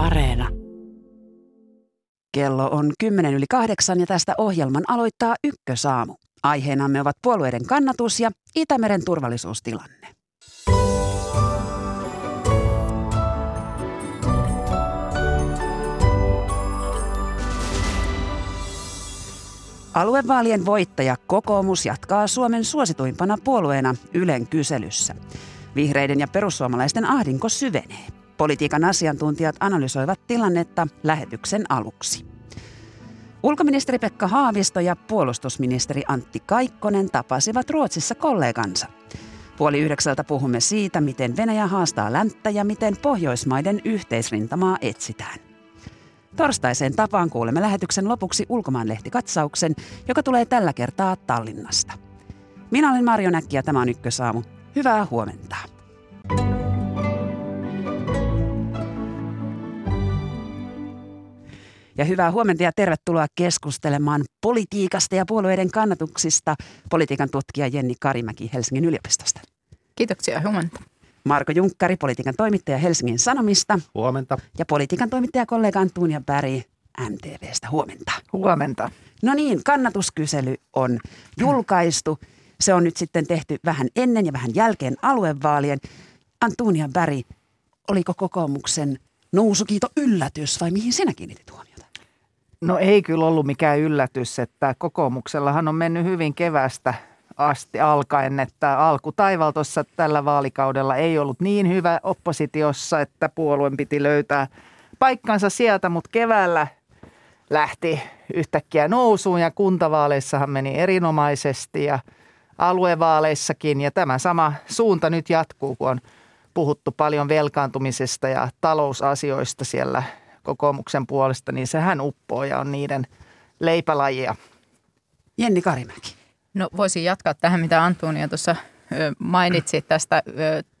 Areena. Kello on 10 yli kahdeksan ja tästä ohjelman aloittaa Ykkösaamu. Aiheenamme ovat puolueiden kannatus ja Itämeren turvallisuustilanne. Aluevaalien voittaja kokoomus jatkaa Suomen suosituimpana puolueena Ylen kyselyssä. Vihreiden ja perussuomalaisten ahdinko syvenee. Politiikan asiantuntijat analysoivat tilannetta lähetyksen aluksi. Ulkoministeri Pekka Haavisto ja puolustusministeri Antti Kaikkonen tapasivat Ruotsissa kollegansa. Puoli yhdeksältä puhumme siitä, miten Venäjä haastaa länttä ja miten Pohjoismaiden yhteisrintamaa etsitään. Torstaiseen tapaan kuulemme lähetyksen lopuksi ulkomaanlehtikatsauksen, joka tulee tällä kertaa Tallinnasta. Minä olen Marjo Näkki ja tämä on Ykkösaamu. Hyvää huomenta. Ja hyvää huomenta ja tervetuloa keskustelemaan politiikasta ja puolueiden kannatuksista politiikan tutkija Jenni Karimäki Helsingin yliopistosta. Kiitoksia, huomenta. Marko Junkkari, politiikan toimittaja Helsingin Sanomista. Huomenta. Ja politiikan toimittaja kollega Antunia Berg MTVstä. Huomenta. Huomenta. No niin, kannatuskysely on julkaistu. Se on nyt sitten tehty vähän ennen ja vähän jälkeen aluevaalien. Antunia Berg, oliko kokoomuksen nousukiito yllätys vai mihin sinä kiinnitit huomioon? No ei kyllä ollut mikään yllätys, että kokoomuksellahan on mennyt hyvin kevästä asti alkaen, että alkutaival tuossa tällä vaalikaudella ei ollut niin hyvä oppositiossa, että puolueen piti löytää paikkansa sieltä, mutta keväällä lähti yhtäkkiä nousuun ja kuntavaaleissahan meni erinomaisesti ja aluevaaleissakin. Ja tämä sama suunta nyt jatkuu, kun on puhuttu paljon velkaantumisesta ja talousasioista siellä kokoomuksen puolesta, niin sehän uppoo ja on niiden leipälajia. Jenni Karimäki. No voisin jatkaa tähän, mitä Antonia tuossa mainitsi tästä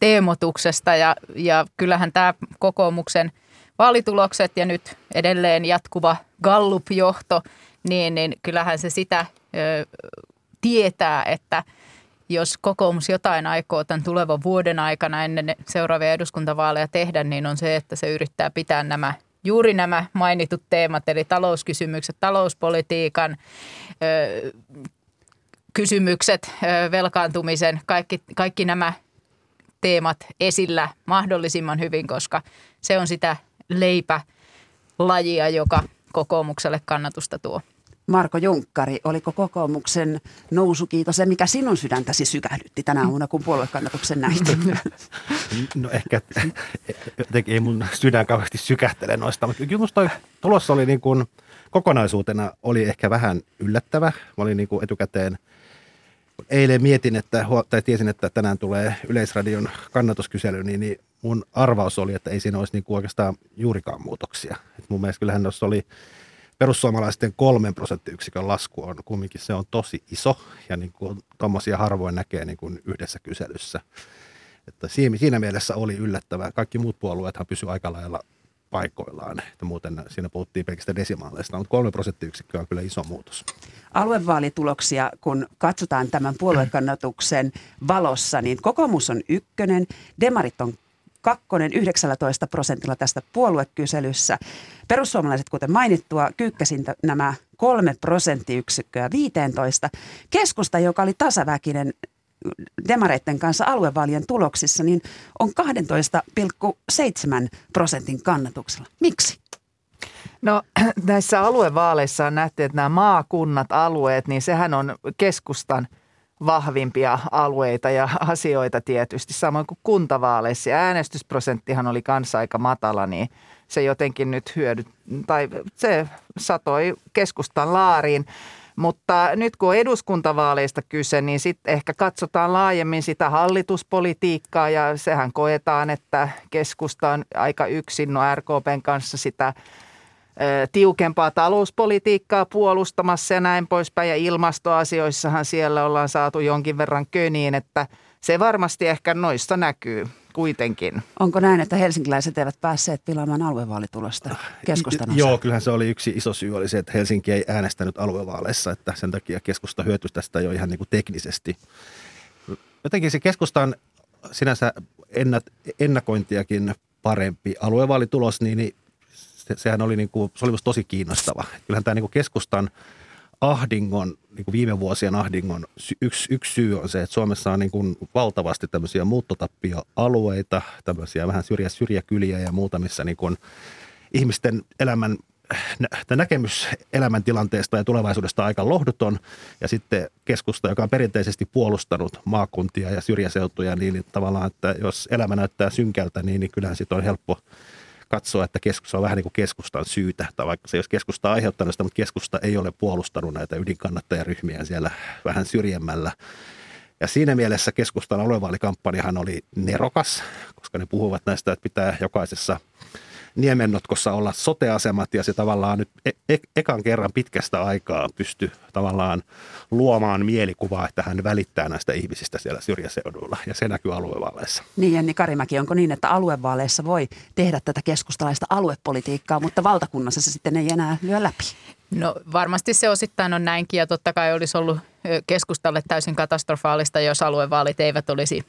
teemotuksesta ja, ja kyllähän tämä kokoomuksen vaalitulokset ja nyt edelleen jatkuva Gallup-johto, niin, niin kyllähän se sitä ö, tietää, että jos kokoomus jotain aikoo tämän tulevan vuoden aikana ennen seuraavia eduskuntavaaleja tehdä, niin on se, että se yrittää pitää nämä juuri nämä mainitut teemat, eli talouskysymykset, talouspolitiikan ö, kysymykset, ö, velkaantumisen, kaikki, kaikki nämä teemat esillä mahdollisimman hyvin, koska se on sitä leipälajia, joka kokoomukselle kannatusta tuo. Marko Junkkari, oliko kokoomuksen nousukiito se, mikä sinun sydäntäsi sykähdytti tänä aamuna, kun puoluekannatuksen näit? No ehkä jotenkin ei mun sydän kauheasti sykähtele noista, mutta kyllä musta tulos oli niin kuin, kokonaisuutena oli ehkä vähän yllättävä. Mä olin niin kuin etukäteen eilen mietin, että, tai tiesin, että tänään tulee Yleisradion kannatuskysely, niin, niin mun arvaus oli, että ei siinä olisi niin kuin oikeastaan juurikaan muutoksia. Et mun mielestä kyllähän tuossa oli perussuomalaisten kolmen prosenttiyksikön lasku on kumminkin se on tosi iso ja niin kuin tuommoisia harvoin näkee niin kuin yhdessä kyselyssä. Että siinä, mielessä oli yllättävää. Kaikki muut puolueethan pysyivät aika lailla paikoillaan. Että muuten siinä puhuttiin pelkästään desimaaleista, mutta kolme prosenttiyksikköä on kyllä iso muutos. Aluevaalituloksia, kun katsotaan tämän puoluekannatuksen valossa, niin kokoomus on ykkönen, demarit on kakkonen 19 prosentilla tästä puoluekyselyssä. Perussuomalaiset, kuten mainittua, kyykkäsin nämä kolme prosenttiyksikköä 15. Keskusta, joka oli tasaväkinen demareitten kanssa aluevaalien tuloksissa, niin on 12,7 prosentin kannatuksella. Miksi? No näissä aluevaaleissa on nähty, että nämä maakunnat, alueet, niin sehän on keskustan – vahvimpia alueita ja asioita tietysti, samoin kuin kuntavaaleissa. Äänestysprosenttihan oli kanssa aika matala, niin se jotenkin nyt hyödy, tai se satoi keskustan laariin. Mutta nyt kun on eduskuntavaaleista kyse, niin sitten ehkä katsotaan laajemmin sitä hallituspolitiikkaa ja sehän koetaan, että keskusta on aika yksin no RKPn kanssa sitä – tiukempaa talouspolitiikkaa puolustamassa ja näin poispäin. Ja ilmastoasioissahan siellä ollaan saatu jonkin verran köniin, että se varmasti ehkä noissa näkyy kuitenkin. Onko näin, että helsinkiläiset eivät päässeet pilaamaan aluevaalitulosta keskustan Joo, kyllähän se oli yksi iso syy oli se, että Helsinki ei äänestänyt aluevaaleissa, että sen takia keskusta hyötyi tästä jo ihan niin kuin teknisesti. Jotenkin se keskustan sinänsä ennakointiakin parempi aluevaalitulos, niin, niin se, sehän oli, niin kuin, se oli tosi kiinnostava. Kyllähän tämä niin kuin keskustan ahdingon, niin kuin viime vuosien ahdingon yksi, yksi syy on se, että Suomessa on niin kuin valtavasti tämmöisiä muuttotappioalueita, tämmöisiä vähän syrjä, syrjäkyliä ja muuta, missä niin kuin ihmisten elämän nä- näkemys elämäntilanteesta ja tulevaisuudesta aika lohduton. Ja sitten keskusta, joka on perinteisesti puolustanut maakuntia ja syrjäseutuja, niin tavallaan, että jos elämä näyttää synkältä, niin, niin kyllähän sitten on helppo katsoa, että keskusta on vähän niin kuin keskustan syytä, tai vaikka se ei olisi keskusta aiheuttanut sitä, mutta keskusta ei ole puolustanut näitä ydinkannattajaryhmiä siellä vähän syrjemmällä. Ja siinä mielessä keskustan aluevaalikampanjahan oli nerokas, koska ne puhuvat näistä, että pitää jokaisessa Niemennotkossa olla soteasemat ja se tavallaan nyt e- e- ekan kerran pitkästä aikaa pysty tavallaan luomaan mielikuvaa, että hän välittää näistä ihmisistä siellä syrjäseudulla ja se näkyy aluevaaleissa. Niin Jenni Karimäki, onko niin, että aluevaaleissa voi tehdä tätä keskustalaista aluepolitiikkaa, mutta valtakunnassa se sitten ei enää lyö läpi? No varmasti se osittain on näinkin ja totta kai olisi ollut keskustalle täysin katastrofaalista, jos aluevaalit eivät olisi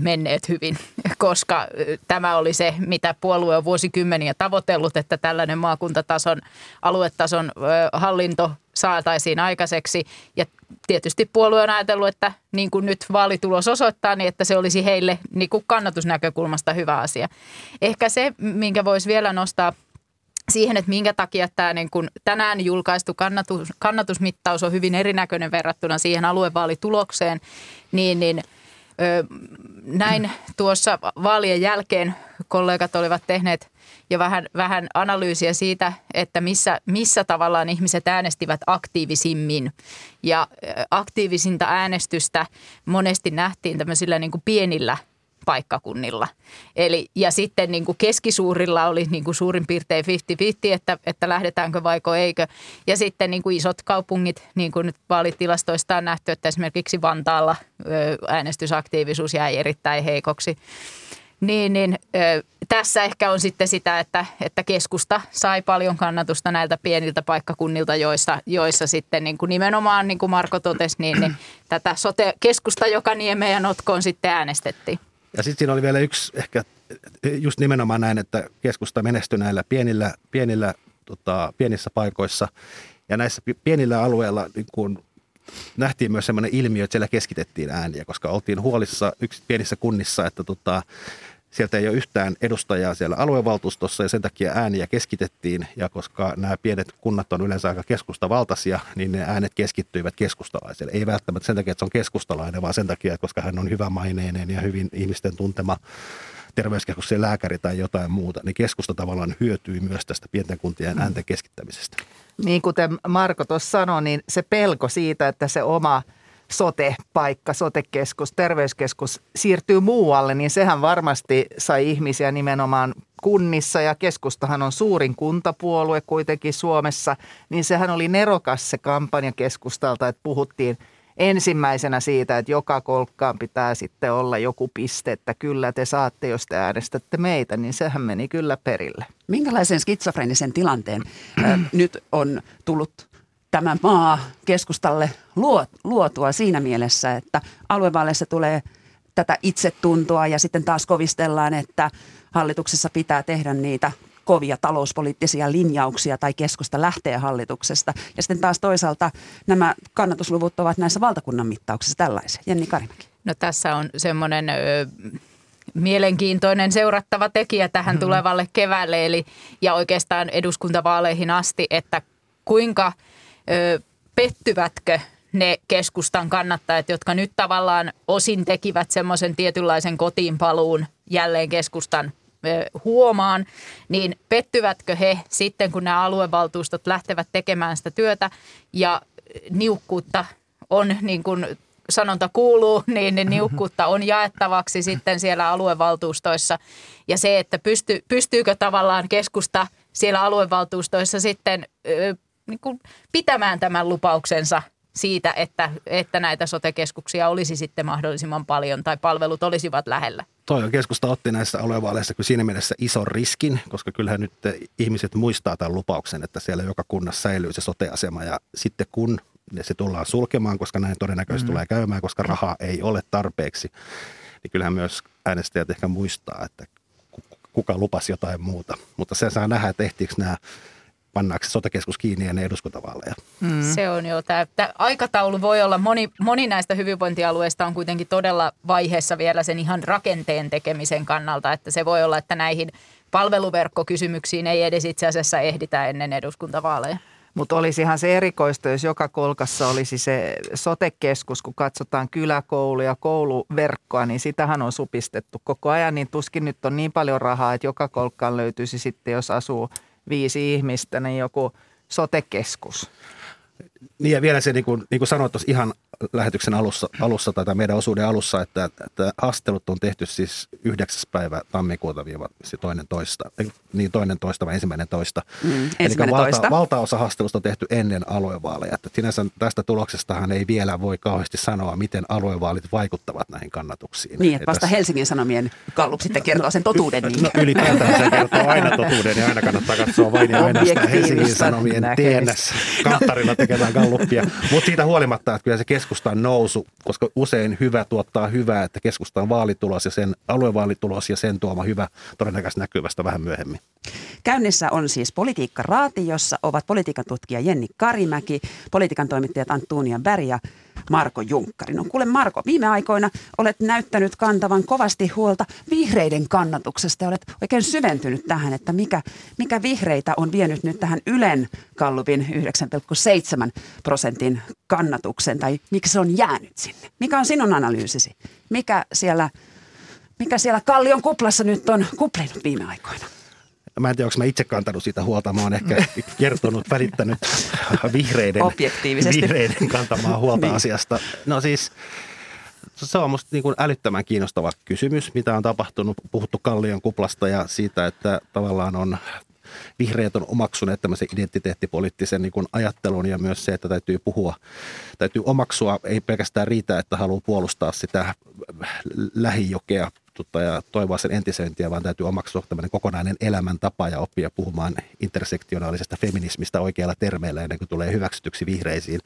menneet hyvin, koska tämä oli se, mitä puolue on vuosikymmeniä tavoitellut, että tällainen maakuntatason, aluetason hallinto saataisiin aikaiseksi. Ja tietysti puolue on ajatellut, että niin kuin nyt vaalitulos osoittaa, niin että se olisi heille niin kuin kannatusnäkökulmasta hyvä asia. Ehkä se, minkä voisi vielä nostaa siihen, että minkä takia tämä niin kuin tänään julkaistu kannatus, kannatusmittaus on hyvin erinäköinen verrattuna siihen aluevaalitulokseen, niin, niin – näin tuossa vaalien jälkeen kollegat olivat tehneet jo vähän, vähän analyysiä siitä, että missä, missä tavallaan ihmiset äänestivät aktiivisimmin. Ja aktiivisinta äänestystä monesti nähtiin tämmöisillä niin kuin pienillä – paikkakunnilla. Eli, ja sitten niin kuin keskisuurilla oli niin kuin suurin piirtein 50-50, että, että lähdetäänkö vaiko eikö. Ja sitten niin kuin isot kaupungit, niin kuin nyt vaalitilastoista on nähty, että esimerkiksi Vantaalla äänestysaktiivisuus jäi erittäin heikoksi. Niin, niin ö, tässä ehkä on sitten sitä, että, että keskusta sai paljon kannatusta näiltä pieniltä paikkakunnilta, joissa, joissa sitten niin kuin nimenomaan, niin kuin Marko totesi, niin, niin tätä sote-keskusta joka niemeen ja notkoon sitten äänestettiin. Ja sitten siinä oli vielä yksi ehkä just nimenomaan näin, että keskusta menestyi näillä pienillä, pienillä tota, pienissä paikoissa. Ja näissä pienillä alueilla niin kun nähtiin myös sellainen ilmiö, että siellä keskitettiin ääniä, koska oltiin huolissa yksi pienissä kunnissa, että tota, Sieltä ei ole yhtään edustajaa siellä aluevaltuustossa ja sen takia ääniä keskitettiin. Ja koska nämä pienet kunnat on yleensä aika keskustavaltaisia, niin ne äänet keskittyivät keskustalaiselle. Ei välttämättä sen takia, että se on keskustalainen, vaan sen takia, että koska hän on hyvä maineinen ja hyvin ihmisten tuntema terveyskeskuksen lääkäri tai jotain muuta, niin keskusta tavallaan hyötyy myös tästä pienten kuntien äänten keskittämisestä. Niin kuten Marko tuossa sanoi, niin se pelko siitä, että se oma – sote-paikka, sotekeskus, terveyskeskus siirtyy muualle, niin sehän varmasti sai ihmisiä nimenomaan kunnissa ja keskustahan on suurin kuntapuolue kuitenkin Suomessa, niin sehän oli nerokas se kampanja keskustalta, että puhuttiin ensimmäisenä siitä, että joka kolkkaan pitää sitten olla joku piste, että kyllä te saatte, jos te äänestätte meitä, niin sehän meni kyllä perille. Minkälaisen skitsofrenisen tilanteen äh, nyt on tullut tämä maa keskustalle luotua siinä mielessä, että aluevaaleissa tulee tätä itsetuntoa ja sitten taas kovistellaan, että hallituksessa pitää tehdä niitä kovia talouspoliittisia linjauksia tai keskusta lähtee hallituksesta. Ja sitten taas toisaalta nämä kannatusluvut ovat näissä valtakunnan mittauksissa tällaisia. Jenni Karimäki. No tässä on semmoinen ö, mielenkiintoinen seurattava tekijä tähän mm-hmm. tulevalle keväälle eli, ja oikeastaan eduskuntavaaleihin asti, että kuinka – pettyvätkö ne keskustan kannattajat, jotka nyt tavallaan osin tekivät semmoisen tietynlaisen kotiinpaluun jälleen keskustan huomaan, niin pettyvätkö he sitten, kun nämä aluevaltuustot lähtevät tekemään sitä työtä ja niukkuutta on niin kuin sanonta kuuluu, niin, niin niukkuutta on jaettavaksi sitten siellä aluevaltuustoissa. Ja se, että pysty, pystyykö tavallaan keskusta siellä aluevaltuustoissa sitten niin kuin pitämään tämän lupauksensa siitä, että, että näitä sotekeskuksia olisi sitten mahdollisimman paljon tai palvelut olisivat lähellä. Toi on keskusta otti näissä aluevaaleissa kyllä siinä mielessä ison riskin, koska kyllähän nyt ihmiset muistaa tämän lupauksen, että siellä joka kunnassa säilyy se soteasema ja sitten kun se tullaan sulkemaan, koska näin todennäköisesti mm. tulee käymään, koska rahaa ei ole tarpeeksi, niin kyllähän myös äänestäjät ehkä muistaa, että kuka lupasi jotain muuta. Mutta se saa nähdä, että ehtiikö nämä pannaanko sotekeskus kiinni ennen eduskuntavaaleja. Mm. Se on jo, tämä, tämä aikataulu voi olla, moni, moni näistä hyvinvointialueista on kuitenkin todella vaiheessa vielä sen ihan rakenteen tekemisen kannalta, että se voi olla, että näihin palveluverkkokysymyksiin ei edes itse asiassa ehditä ennen eduskuntavaaleja. Mutta olisihan se erikoista, jos joka kolkassa olisi se sotekeskus, kun katsotaan kyläkoulu ja kouluverkkoa, niin sitähän on supistettu koko ajan, niin tuskin nyt on niin paljon rahaa, että joka kolkkaan löytyisi sitten, jos asuu viisi ihmistä, niin joku sotekeskus. Niin ja vielä se, niin kuin, niin kuin sanoit tuossa ihan lähetyksen alussa, alussa tai meidän osuuden alussa, että, että haastattelut on tehty siis 9. päivä tammikuuta viiva toinen toista, niin toinen toista vai ensimmäinen toista. Mm, ensimmäinen Eli toista. Valta, valtaosa haastattelusta on tehty ennen aluevaaleja. Että sinänsä tästä tuloksestahan ei vielä voi kauheasti sanoa, miten aluevaalit vaikuttavat näihin kannatuksiin. Niin, että vasta tässä... Helsingin Sanomien kallup sitten kertoo sen totuuden. Niin. No, ylipäätään se kertoo aina totuuden ja aina kannattaa katsoa vain ja ainoastaan Helsingin Sanomien TNS kantarilla tekemään galluppia. Mutta siitä huolimatta, että kyllä se keskustan nousu, koska usein hyvä tuottaa hyvää, että keskustan vaalitulos ja sen aluevaalitulos ja sen tuoma hyvä todennäköisesti näkyy vasta vähän myöhemmin. Käynnissä on siis Politiikka Raati, jossa ovat politiikan tutkija Jenni Karimäki, politiikan toimittajat Antunia Berg ja Marko Junkkari. No kuule Marko, viime aikoina olet näyttänyt kantavan kovasti huolta vihreiden kannatuksesta. Olet oikein syventynyt tähän, että mikä, mikä vihreitä on vienyt nyt tähän Ylen Kallupin 9,7 prosentin kannatuksen, tai miksi se on jäänyt sinne? Mikä on sinun analyysisi? Mikä siellä, mikä siellä Kallion kuplassa nyt on kuplinut viime aikoina? Mä en tiedä, onko mä itse kantanut siitä huolta. Mä oon ehkä kertonut, välittänyt vihreiden, vihreiden kantamaan huolta niin. asiasta. No siis se on musta niin kuin älyttömän kiinnostava kysymys, mitä on tapahtunut. Puhuttu Kallion kuplasta ja siitä, että tavallaan on vihreät on omaksuneet tämmöisen identiteettipoliittisen niin kuin ajattelun ja myös se, että täytyy puhua, täytyy omaksua, ei pelkästään riitä, että haluaa puolustaa sitä lähijokea tota, ja toivoa sen entisöintiä, vaan täytyy omaksua tämmöinen kokonainen elämäntapa ja oppia puhumaan intersektionaalisesta feminismistä oikealla termeillä ennen kuin tulee hyväksytyksi vihreisiin.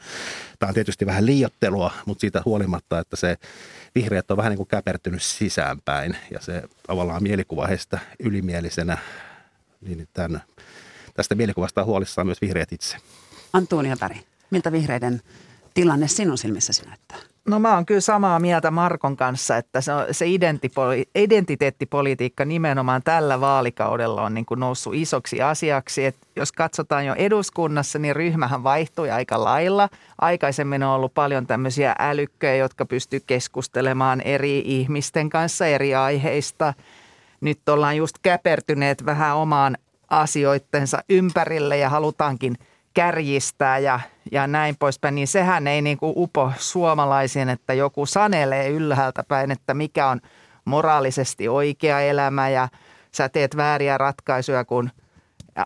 Tämä on tietysti vähän liiottelua, mutta siitä huolimatta, että se vihreät on vähän niin kuin käpertynyt sisäänpäin ja se tavallaan mielikuva heistä ylimielisenä niin tämän, tästä mielikuvasta on huolissaan myös vihreät itse. Antuunia Päri, miltä vihreiden tilanne sinun silmissäsi näyttää? No mä oon kyllä samaa mieltä Markon kanssa, että se, se identiteettipolitiikka nimenomaan tällä vaalikaudella on niin kuin noussut isoksi asiaksi. Et jos katsotaan jo eduskunnassa, niin ryhmähän vaihtui aika lailla. Aikaisemmin on ollut paljon tämmöisiä älykköjä, jotka pystyy keskustelemaan eri ihmisten kanssa eri aiheista – nyt ollaan just käpertyneet vähän omaan asioittensa ympärille ja halutaankin kärjistää ja, ja näin poispäin, niin sehän ei niin kuin upo suomalaisiin, että joku sanelee ylhäältä päin, että mikä on moraalisesti oikea elämä ja sä teet vääriä ratkaisuja, kun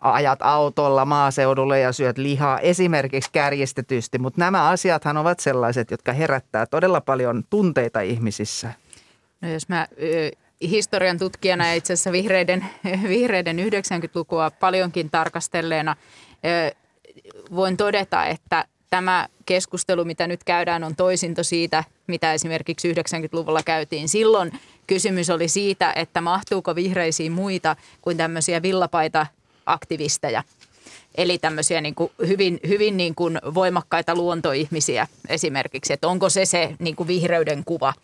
ajat autolla maaseudulle ja syöt lihaa esimerkiksi kärjistetysti, mutta nämä asiathan ovat sellaiset, jotka herättää todella paljon tunteita ihmisissä. No jos mä historian tutkijana ja itse asiassa vihreiden, vihreiden 90-lukua paljonkin tarkastelleena voin todeta, että tämä keskustelu, mitä nyt käydään, on toisinto siitä, mitä esimerkiksi 90-luvulla käytiin. Silloin kysymys oli siitä, että mahtuuko vihreisiin muita kuin tämmöisiä villapaita aktivisteja – Eli tämmöisiä niin kuin hyvin, hyvin niin kuin voimakkaita luontoihmisiä esimerkiksi, että onko se se niin kuin vihreyden kuva.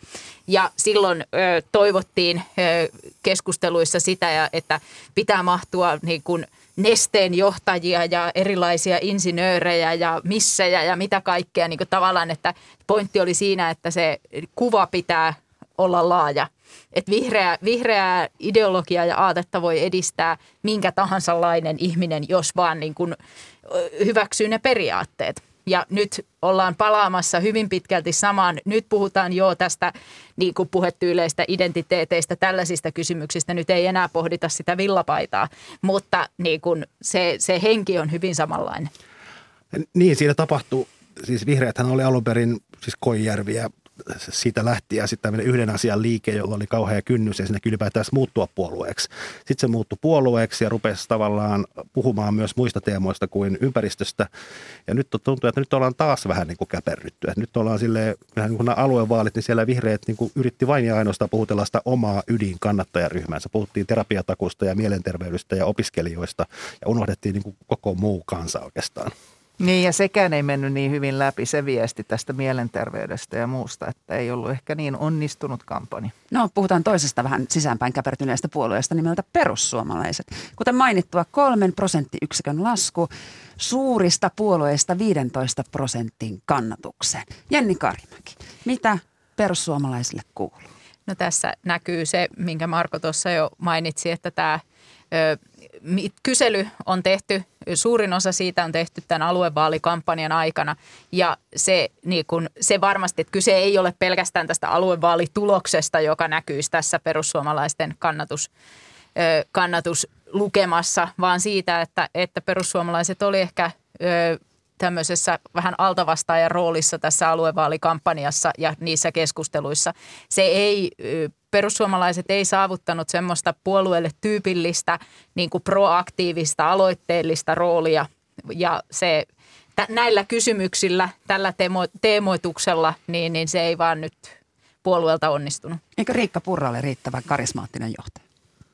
Ja silloin ö, toivottiin ö, keskusteluissa sitä, että pitää mahtua niin kuin nesteen johtajia ja erilaisia insinöörejä ja missejä ja mitä kaikkea. Niin kuin tavallaan, että pointti oli siinä, että se kuva pitää olla laaja – että vihreä, vihreää ideologiaa ja aatetta voi edistää minkä tahansa lainen ihminen, jos vaan niin kuin hyväksyy ne periaatteet. Ja nyt ollaan palaamassa hyvin pitkälti samaan. Nyt puhutaan jo tästä niin kuin puhetyyleistä identiteeteistä, tällaisista kysymyksistä. Nyt ei enää pohdita sitä villapaitaa, mutta niin kuin se, se henki on hyvin samanlainen. Niin, siinä tapahtuu. Siis vihreäthän oli alun perin siis Koijärvi ja siitä lähti ja sitten tämmöinen yhden asian liike, jolla oli kauhea kynnys ja ylipäätään muuttua puolueeksi. Sitten se muuttui puolueeksi ja rupesi tavallaan puhumaan myös muista teemoista kuin ympäristöstä. Ja nyt tuntuu, että nyt ollaan taas vähän niin kuin käperrytty. Että nyt ollaan silleen, niin kuin nämä aluevaalit, niin siellä vihreät niin kuin yritti vain ja ainoastaan puhutella sitä omaa ydin kannattajaryhmäänsä. Puhuttiin terapiatakusta ja mielenterveydestä ja opiskelijoista ja unohdettiin niin kuin koko muu kansa oikeastaan. Niin ja sekään ei mennyt niin hyvin läpi se viesti tästä mielenterveydestä ja muusta, että ei ollut ehkä niin onnistunut kampanja. No puhutaan toisesta vähän sisäänpäin käpertyneestä puolueesta nimeltä perussuomalaiset. Kuten mainittua, kolmen prosenttiyksikön lasku suurista puolueista 15 prosentin kannatukseen. Jenni Karimäki, mitä perussuomalaisille kuuluu? No tässä näkyy se, minkä Marko tuossa jo mainitsi, että tämä kysely on tehty, suurin osa siitä on tehty tämän aluevaalikampanjan aikana ja se, niin kun, se varmasti, että kyse ei ole pelkästään tästä aluevaalituloksesta, joka näkyy tässä perussuomalaisten kannatus, kannatuslukemassa, vaan siitä, että, että perussuomalaiset oli ehkä tämmöisessä vähän altavastaajan roolissa tässä aluevaalikampanjassa ja niissä keskusteluissa. Se ei, perussuomalaiset ei saavuttanut semmoista puolueelle tyypillistä niin kuin proaktiivista, aloitteellista roolia ja se näillä kysymyksillä, tällä teemo, teemoituksella, niin, niin se ei vaan nyt puolueelta onnistunut. Eikö Riikka Purra ole riittävän karismaattinen johtaja?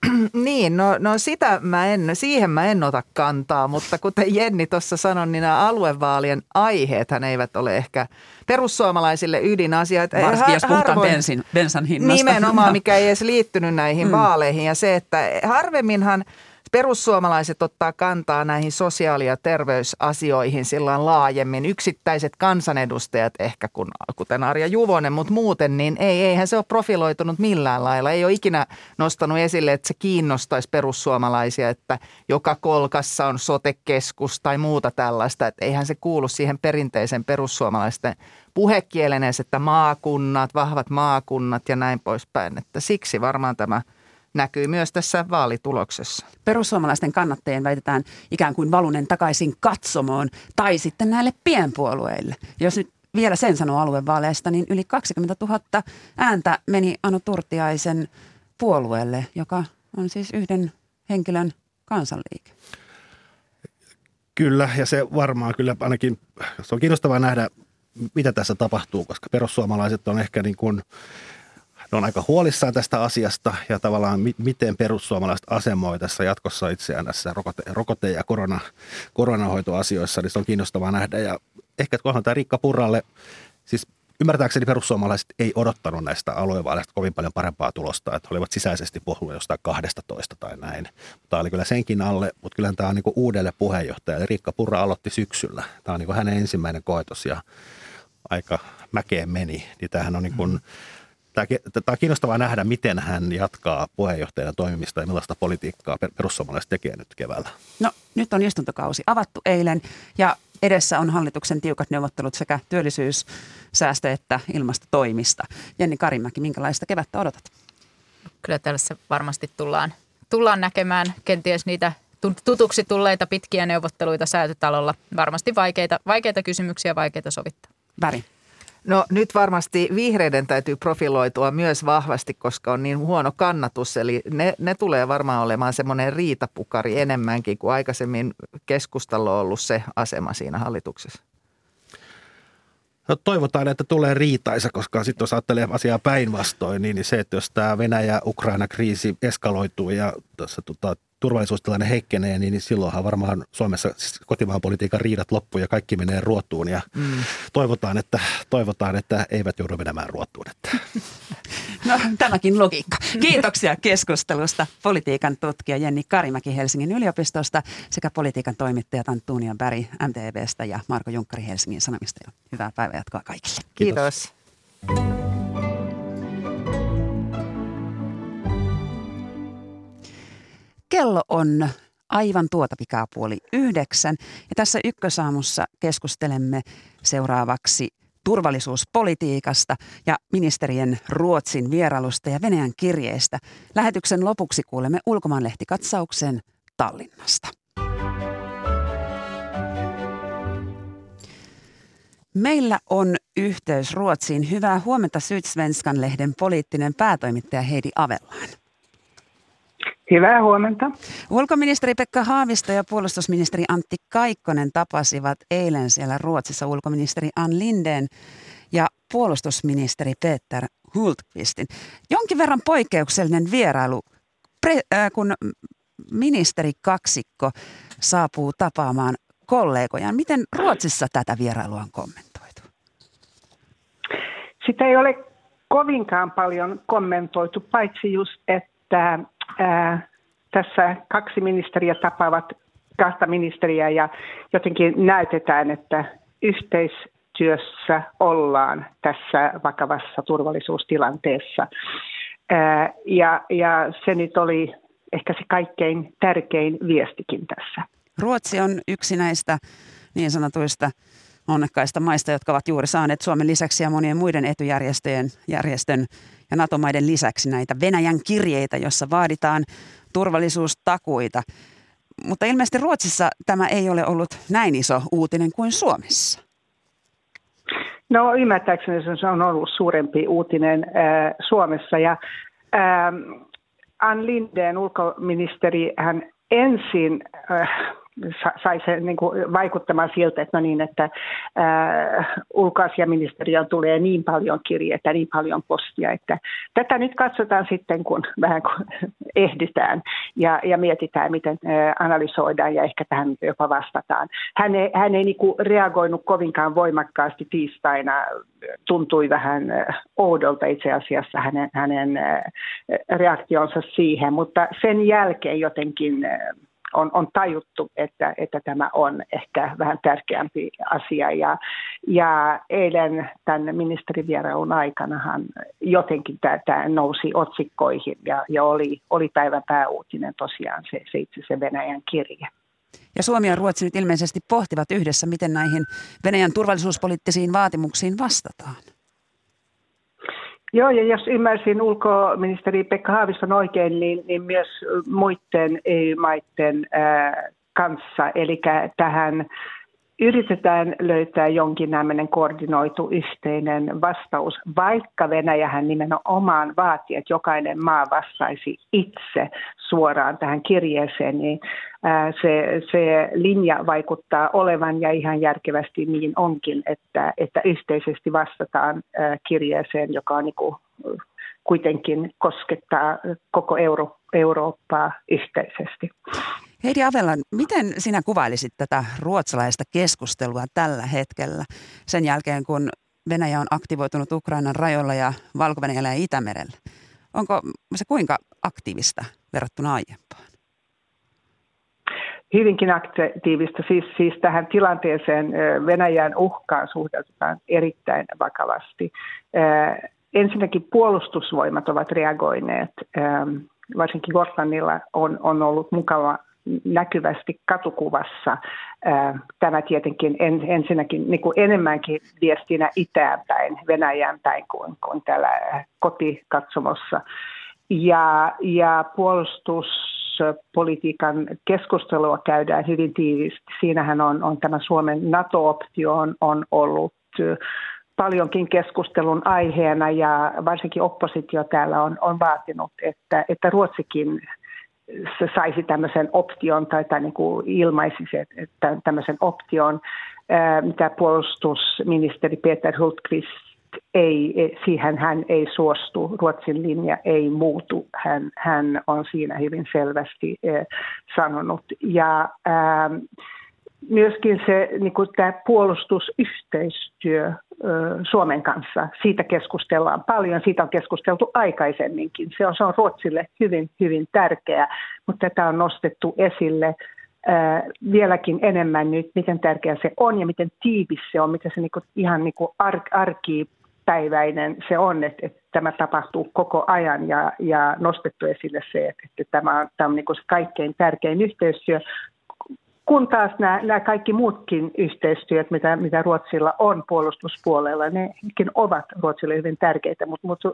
niin, no, no sitä mä en, siihen mä en ota kantaa, mutta kuten Jenni tuossa sanoi, niin nämä aluevaalien aiheethan eivät ole ehkä perussuomalaisille ydinasioita. Varsinkin jos puhutaan bensin, bensan hinnasta. Nimenomaan, mikä ei edes liittynyt näihin mm. vaaleihin ja se, että harvemminhan – perussuomalaiset ottaa kantaa näihin sosiaali- ja terveysasioihin sillä laajemmin. Yksittäiset kansanedustajat ehkä, kun, kuten Arja Juvonen, mutta muuten niin ei, eihän se ole profiloitunut millään lailla. Ei ole ikinä nostanut esille, että se kiinnostaisi perussuomalaisia, että joka kolkassa on sotekeskus tai muuta tällaista. Että eihän se kuulu siihen perinteisen perussuomalaisten puhekielen että maakunnat, vahvat maakunnat ja näin poispäin. Että siksi varmaan tämä – näkyy myös tässä vaalituloksessa. Perussuomalaisten kannattajien väitetään ikään kuin valunen takaisin katsomoon tai sitten näille pienpuolueille. Jos nyt vielä sen sanoo aluevaaleista, niin yli 20 000 ääntä meni Anu Turtiaisen puolueelle, joka on siis yhden henkilön kansanliike. Kyllä, ja se varmaan kyllä ainakin, se on kiinnostavaa nähdä, mitä tässä tapahtuu, koska perussuomalaiset on ehkä niin kuin ne on aika huolissaan tästä asiasta ja tavallaan mi- miten perussuomalaiset asemoi tässä jatkossa itseään tässä rokote, rokote- ja korona, koronahoitoasioissa, niin se on kiinnostavaa nähdä. Ja ehkä kunhan tämä Riikka Purralle, siis ymmärtääkseni perussuomalaiset ei odottanut näistä aluevaaleista kovin paljon parempaa tulosta, että olivat sisäisesti puhuneet jostain 12 tai näin. Tämä oli kyllä senkin alle, mutta kyllähän tämä on niin uudelle puheenjohtajalle. Riikka Purra aloitti syksyllä. Tämä on niin hänen ensimmäinen koetos ja aika mäkeen meni. Niin tämähän on niin kuin, mm Tämä on kiinnostavaa nähdä, miten hän jatkaa puheenjohtajana toimimista ja millaista politiikkaa perussuomalaiset tekee nyt keväällä. No nyt on istuntokausi avattu eilen ja edessä on hallituksen tiukat neuvottelut sekä työllisyys, säästö että ilmastotoimista. Jenni Karimäki, minkälaista kevättä odotat? Kyllä tällaisessa varmasti tullaan, tullaan näkemään kenties niitä tutuksi tulleita pitkiä neuvotteluita säätötalolla. Varmasti vaikeita, vaikeita kysymyksiä, vaikeita sovittaa. Väri. No nyt varmasti vihreiden täytyy profiloitua myös vahvasti, koska on niin huono kannatus. Eli ne, ne tulee varmaan olemaan semmoinen riitapukari enemmänkin kuin aikaisemmin keskustalla on ollut se asema siinä hallituksessa. No toivotaan, että tulee riitaisa, koska sitten jos ajattelee asiaa päinvastoin, niin se, että jos tämä Venäjä-Ukraina-kriisi eskaloituu ja tässä tota, turvallisuustilanne heikkenee, niin silloinhan varmaan Suomessa siis kotimaan politiikan riidat loppuu ja kaikki menee ruotuun ja mm. toivotaan, että, toivotaan, että eivät joudu menemään ruotuun. Että. No tämäkin logiikka. Kiitoksia keskustelusta politiikan tutkija Jenni Karimäki Helsingin yliopistosta sekä politiikan toimittajat Antunia Berg MTVstä ja Marko Junkkari Helsingin Sanomista. Hyvää päivänjatkoa kaikille. Kiitos. Kiitos. Kello on aivan tuota pikaa puoli yhdeksän. Ja tässä ykkösaamussa keskustelemme seuraavaksi turvallisuuspolitiikasta ja ministerien Ruotsin vierailusta ja Venäjän kirjeistä. Lähetyksen lopuksi kuulemme ulkomaanlehtikatsauksen Tallinnasta. Meillä on yhteys Ruotsiin. Hyvää huomenta Sydsvenskan lehden poliittinen päätoimittaja Heidi Avellaan. Hyvää huomenta. Ulkoministeri Pekka Haavisto ja puolustusministeri Antti Kaikkonen tapasivat eilen siellä Ruotsissa ulkoministeri Ann Linden ja puolustusministeri Peter Hultqvistin. Jonkin verran poikkeuksellinen vierailu, kun ministeri kaksikko saapuu tapaamaan kollegojaan. Miten Ruotsissa tätä vierailua on kommentoitu? Sitä ei ole kovinkaan paljon kommentoitu, paitsi just, että ää, tässä kaksi ministeriä tapaavat kahta ministeriä ja jotenkin näytetään, että yhteistyössä ollaan tässä vakavassa turvallisuustilanteessa. Ää, ja, ja se nyt oli ehkä se kaikkein tärkein viestikin tässä. Ruotsi on yksi näistä niin sanotuista onnekkaista maista, jotka ovat juuri saaneet Suomen lisäksi ja monien muiden etujärjestöjen järjestön ja NATO-maiden lisäksi näitä Venäjän kirjeitä, jossa vaaditaan turvallisuustakuita. Mutta ilmeisesti Ruotsissa tämä ei ole ollut näin iso uutinen kuin Suomessa. No ymmärtääkseni se on ollut suurempi uutinen äh, Suomessa ja äh, Ann Lindeen ulkoministeri, hän ensin äh, sai se niin kuin vaikuttamaan siltä, että no niin, että äh, ulkoasiaministeriön tulee niin paljon kirjeitä, niin paljon postia, että tätä nyt katsotaan sitten, kun vähän kun ehditään ja, ja mietitään, miten äh, analysoidaan ja ehkä tähän jopa vastataan. Hän ei, hän ei niin kuin reagoinut kovinkaan voimakkaasti tiistaina, tuntui vähän äh, oudolta itse asiassa hänen, hänen reaktionsa siihen, mutta sen jälkeen jotenkin on, on tajuttu, että, että tämä on ehkä vähän tärkeämpi asia. Ja, ja eilen tämän ministerivierailun aikanahan jotenkin tämä nousi otsikkoihin ja, ja oli, oli päivän pääuutinen tosiaan se, se itse se Venäjän kirje. Ja Suomi ja Ruotsi nyt ilmeisesti pohtivat yhdessä, miten näihin Venäjän turvallisuuspoliittisiin vaatimuksiin vastataan. Joo, ja jos ymmärsin ulkoministeri Pekka Haaviston oikein, niin, niin myös muiden EU-maiden ää, kanssa, eli tähän yritetään löytää jonkinnäköinen koordinoitu yhteinen vastaus, vaikka Venäjähän nimenomaan vaatii, että jokainen maa vastaisi itse suoraan tähän kirjeeseen, niin se, se linja vaikuttaa olevan ja ihan järkevästi niin onkin, että, että yhteisesti vastataan kirjeeseen, joka on niin kuin kuitenkin koskettaa koko Euro, Eurooppaa yhteisesti. Heidi Avelan, miten sinä kuvailisit tätä ruotsalaista keskustelua tällä hetkellä sen jälkeen, kun Venäjä on aktivoitunut Ukrainan rajoilla ja valko ja Itämerellä? Onko se kuinka aktiivista verrattuna aiempaan? Hyvinkin aktiivista. Siis, siis tähän tilanteeseen Venäjän uhkaan suhtaututaan erittäin vakavasti. Ensinnäkin puolustusvoimat ovat reagoineet. Varsinkin Gotlandilla on, on ollut mukava näkyvästi katukuvassa. Tämä tietenkin en, ensinnäkin niin kuin enemmänkin viestinä itään päin, Venäjän päin kuin, kuin täällä kotikatsomossa. Ja, ja puolustuspolitiikan keskustelua käydään hyvin tiiviisti. Siinähän on, on tämä Suomen NATO-optio on, on ollut paljonkin keskustelun aiheena ja varsinkin oppositio täällä on, on vaatinut, että, että Ruotsikin se saisi tämmöisen option tai, tai niin kuin ilmaisisi että tämmöisen option, mitä puolustusministeri Peter Hultqvist ei, siihen hän ei suostu, Ruotsin linja ei muutu, hän, hän on siinä hyvin selvästi sanonut. Ja ähm, myöskin se niin kuin tämä puolustusyhteistyö Suomen kanssa, siitä keskustellaan paljon, siitä on keskusteltu aikaisemminkin. Se on, se on Ruotsille hyvin, hyvin tärkeää, mutta tätä on nostettu esille vieläkin enemmän nyt, miten tärkeä se on ja miten tiivis se on, miten se niin kuin, ihan niin kuin ar- arkipäiväinen se on, että, että tämä tapahtuu koko ajan ja, ja nostettu esille se, että, että tämä on, tämä on niin kuin se kaikkein tärkein yhteistyö kun taas nämä, nämä kaikki muutkin yhteistyöt, mitä, mitä Ruotsilla on puolustuspuolella, nekin ovat Ruotsille hyvin tärkeitä, mutta, mutta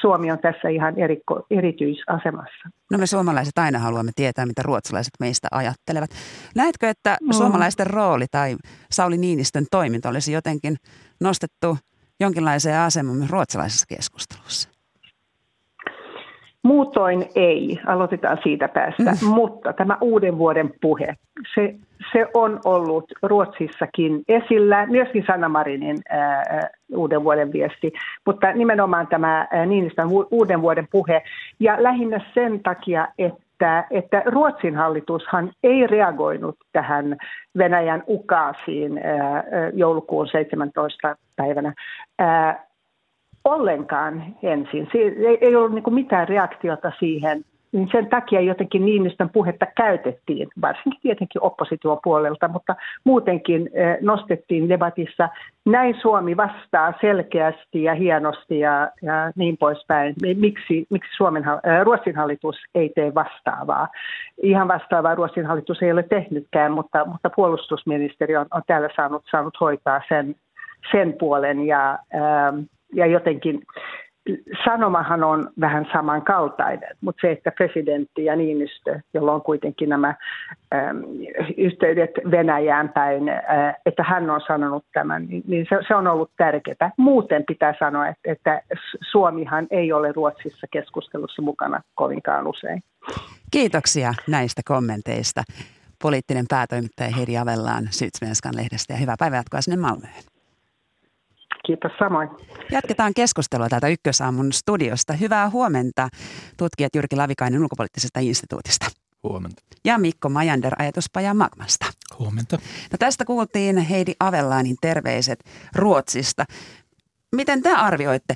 Suomi on tässä ihan erikko, erityisasemassa. No me suomalaiset aina haluamme tietää, mitä ruotsalaiset meistä ajattelevat. Näetkö, että mm. suomalaisten rooli tai Sauli Niinistön toiminta olisi jotenkin nostettu jonkinlaiseen asemaan myös ruotsalaisessa keskustelussa? Muutoin ei, aloitetaan siitä päästä, mm. mutta tämä uuden vuoden puhe, se, se on ollut Ruotsissakin esillä, myöskin Sanna Marinin ää, uuden vuoden viesti, mutta nimenomaan tämä Niinistön uuden vuoden puhe, ja lähinnä sen takia, että että, Ruotsin hallitushan ei reagoinut tähän Venäjän ukaasiin joulukuun 17. päivänä ollenkaan ensin. Se ei ollut niin mitään reaktiota siihen. Niin sen takia jotenkin Niinistön puhetta käytettiin, varsinkin tietenkin oppositiopuolelta, mutta muutenkin eh, nostettiin debatissa. Näin Suomi vastaa selkeästi ja hienosti ja, ja niin poispäin. Miksi, miksi Suomen, äh, Ruotsin hallitus ei tee vastaavaa? Ihan vastaavaa Ruotsin hallitus ei ole tehnytkään, mutta, mutta puolustusministeri on, on täällä saanut, saanut hoitaa sen, sen puolen ja äh, ja jotenkin sanomahan on vähän samankaltainen, mutta se, että presidentti ja Niinistö, jolla on kuitenkin nämä äm, yhteydet Venäjään päin, ä, että hän on sanonut tämän, niin, niin se, se on ollut tärkeää. Muuten pitää sanoa, että, että Suomihan ei ole Ruotsissa keskustelussa mukana kovinkaan usein. Kiitoksia näistä kommenteista. Poliittinen päätoimittaja Heidi Avellaan Sydsvenskan lehdestä ja hyvää päivänjatkoa sinne Malmöön. Kiitos samoin. Jatketaan keskustelua täältä Ykkösaamun studiosta. Hyvää huomenta tutkijat Jyrki Lavikainen ulkopoliittisesta instituutista. Huomenta. Ja Mikko Majander ajatuspaja Magmasta. Huomenta. No tästä kuultiin Heidi Avellaanin terveiset Ruotsista. Miten te arvioitte,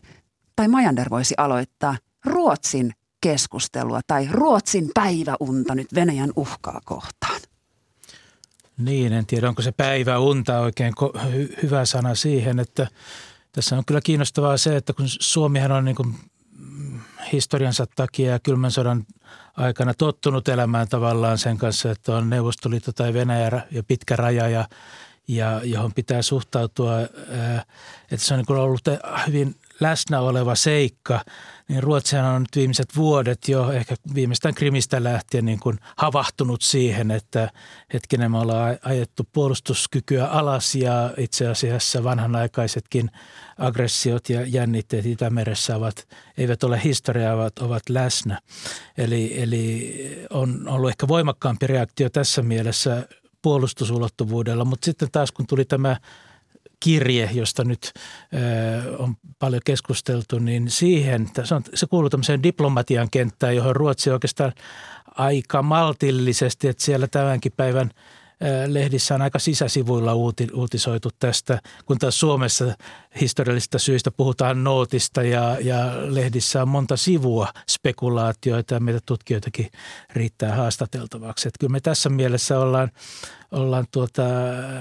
tai Majander voisi aloittaa, Ruotsin keskustelua tai Ruotsin päiväunta nyt Venäjän uhkaa kohtaan? Niin, en tiedä, onko se päiväunta oikein hy- hyvä sana siihen, että tässä on kyllä kiinnostavaa se, että kun Suomihan on niin kuin historiansa takia ja kylmän sodan aikana tottunut elämään tavallaan sen kanssa, että on Neuvostoliitto tai Venäjä ja pitkä raja ja, ja johon pitää suhtautua, että se on niin ollut hyvin läsnä oleva seikka, niin Ruotsihan on nyt viimeiset vuodet jo ehkä viimeistään Krimistä lähtien niin kuin havahtunut siihen, että hetkinen me ollaan ajettu puolustuskykyä alas ja itse asiassa vanhanaikaisetkin aggressiot ja jännitteet Itämeressä ovat, eivät ole historiaa, ovat, ovat läsnä. Eli, eli on ollut ehkä voimakkaampi reaktio tässä mielessä puolustusulottuvuudella, mutta sitten taas kun tuli tämä – kirje, josta nyt on paljon keskusteltu, niin siihen, se, on, se kuuluu tämmöiseen diplomatian kenttään, johon Ruotsi oikeastaan aika maltillisesti, että siellä tämänkin päivän lehdissä on aika sisäsivuilla uuti, uutisoitu tästä, kun taas Suomessa historiallisista syistä puhutaan nootista ja, ja lehdissä on monta sivua spekulaatioita ja meitä tutkijoitakin riittää haastateltavaksi. Että kyllä me tässä mielessä ollaan ollaan tuota,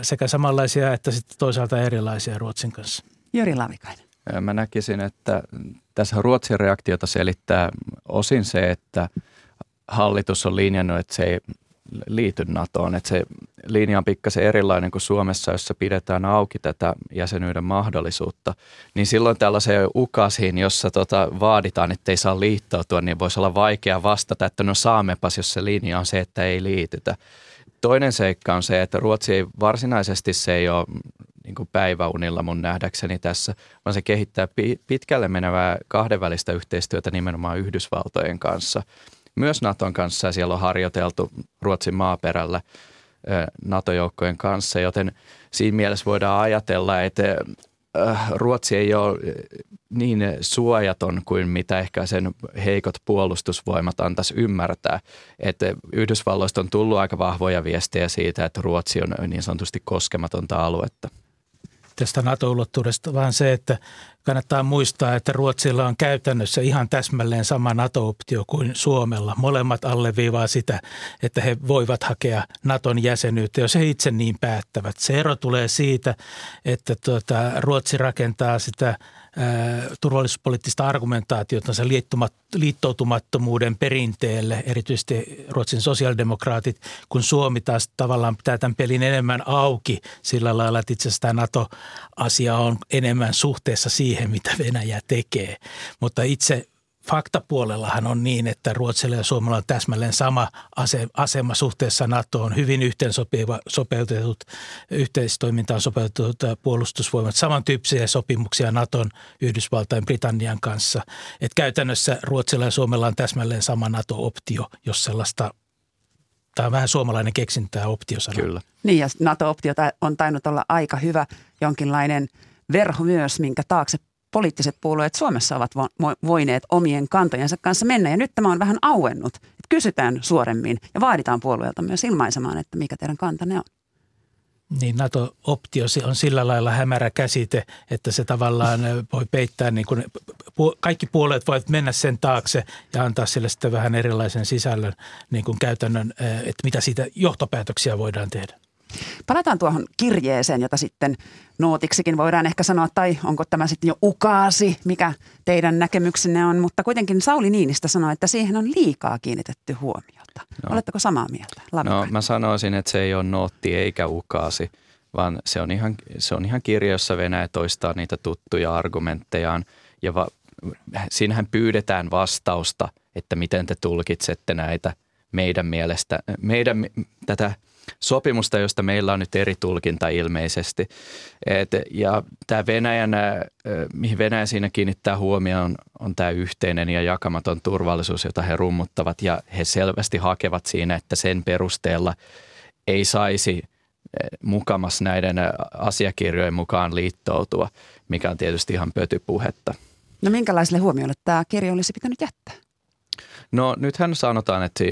sekä samanlaisia että sitten toisaalta erilaisia Ruotsin kanssa. Jori Lavikainen. Mä näkisin, että tässä Ruotsin reaktiota selittää osin se, että hallitus on linjannut, että se ei liity NATOon. Että se linja on pikkasen erilainen kuin Suomessa, jossa pidetään auki tätä jäsenyyden mahdollisuutta. Niin silloin tällaiseen ukasiin, jossa tota vaaditaan, että ei saa liittoutua, niin voisi olla vaikea vastata, että no saamepas, jos se linja on se, että ei liitytä. Toinen seikka on se, että Ruotsi ei varsinaisesti se ei ole niin kuin päiväunilla mun nähdäkseni tässä, vaan se kehittää pitkälle menevää kahdenvälistä yhteistyötä nimenomaan Yhdysvaltojen kanssa. Myös Naton kanssa ja siellä on harjoiteltu Ruotsin maaperällä NATO-joukkojen kanssa, joten siinä mielessä voidaan ajatella, että Ruotsi ei ole niin suojaton kuin mitä ehkä sen heikot puolustusvoimat antaisi ymmärtää. Että Yhdysvalloista on tullut aika vahvoja viestejä siitä, että Ruotsi on niin sanotusti koskematonta aluetta. Tästä NATO-ulottuudesta vaan se, että kannattaa muistaa, että Ruotsilla on käytännössä ihan täsmälleen sama NATO-optio kuin Suomella. Molemmat alleviivaa sitä, että he voivat hakea Naton jäsenyyttä, jos he itse niin päättävät. Se ero tulee siitä, että tuota, Ruotsi rakentaa sitä turvallisuuspoliittista argumentaatiota se liittoutumattomuuden perinteelle, erityisesti Ruotsin sosiaalidemokraatit, kun Suomi taas tavallaan pitää tämän pelin enemmän auki sillä lailla, että itse asiassa tämä NATO-asia on enemmän suhteessa siihen, mitä Venäjä tekee. Mutta itse faktapuolellahan on niin, että Ruotsilla ja Suomella on täsmälleen sama asema suhteessa NATOon, hyvin yhteensopiva, sopeutetut, yhteistoimintaan sopeutetut puolustusvoimat, samantyyppisiä sopimuksia NATOn, Yhdysvaltain, Britannian kanssa. Et käytännössä Ruotsilla ja Suomella on täsmälleen sama NATO-optio, jos sellaista Tämä on vähän suomalainen keksintää optiosana. Kyllä. Niin ja NATO-optio on tainnut olla aika hyvä jonkinlainen verho myös, minkä taakse poliittiset puolueet Suomessa ovat voineet omien kantojensa kanssa mennä. Ja nyt tämä on vähän auennut, kysytään suoremmin ja vaaditaan puolueelta myös ilmaisemaan, että mikä teidän kantanne on. Niin NATO-optio on sillä lailla hämärä käsite, että se tavallaan voi peittää, niin kuin, kaikki puolueet voivat mennä sen taakse ja antaa sille sitten vähän erilaisen sisällön niin kuin käytännön, että mitä siitä johtopäätöksiä voidaan tehdä. Palataan tuohon kirjeeseen, jota sitten nootiksikin voidaan ehkä sanoa, tai onko tämä sitten jo ukaasi, mikä teidän näkemyksenne on, mutta kuitenkin Sauli Niinistä sanoi, että siihen on liikaa kiinnitetty huomiota. No. Oletteko samaa mieltä? No mä sanoisin, että se ei ole nootti eikä ukaasi, vaan se on ihan, se on ihan kirja, jossa Venäjä toistaa niitä tuttuja argumenttejaan ja va, siinähän pyydetään vastausta, että miten te tulkitsette näitä meidän mielestä, meidän tätä – sopimusta, josta meillä on nyt eri tulkinta ilmeisesti. Et, ja tämä Venäjän, mihin Venäjä siinä kiinnittää huomioon, on, on tämä yhteinen ja jakamaton turvallisuus, jota he rummuttavat ja he selvästi hakevat siinä, että sen perusteella ei saisi mukamas näiden asiakirjojen mukaan liittoutua, mikä on tietysti ihan pötypuhetta. No minkälaiselle huomiolle tämä kirja olisi pitänyt jättää? No nythän sanotaan, että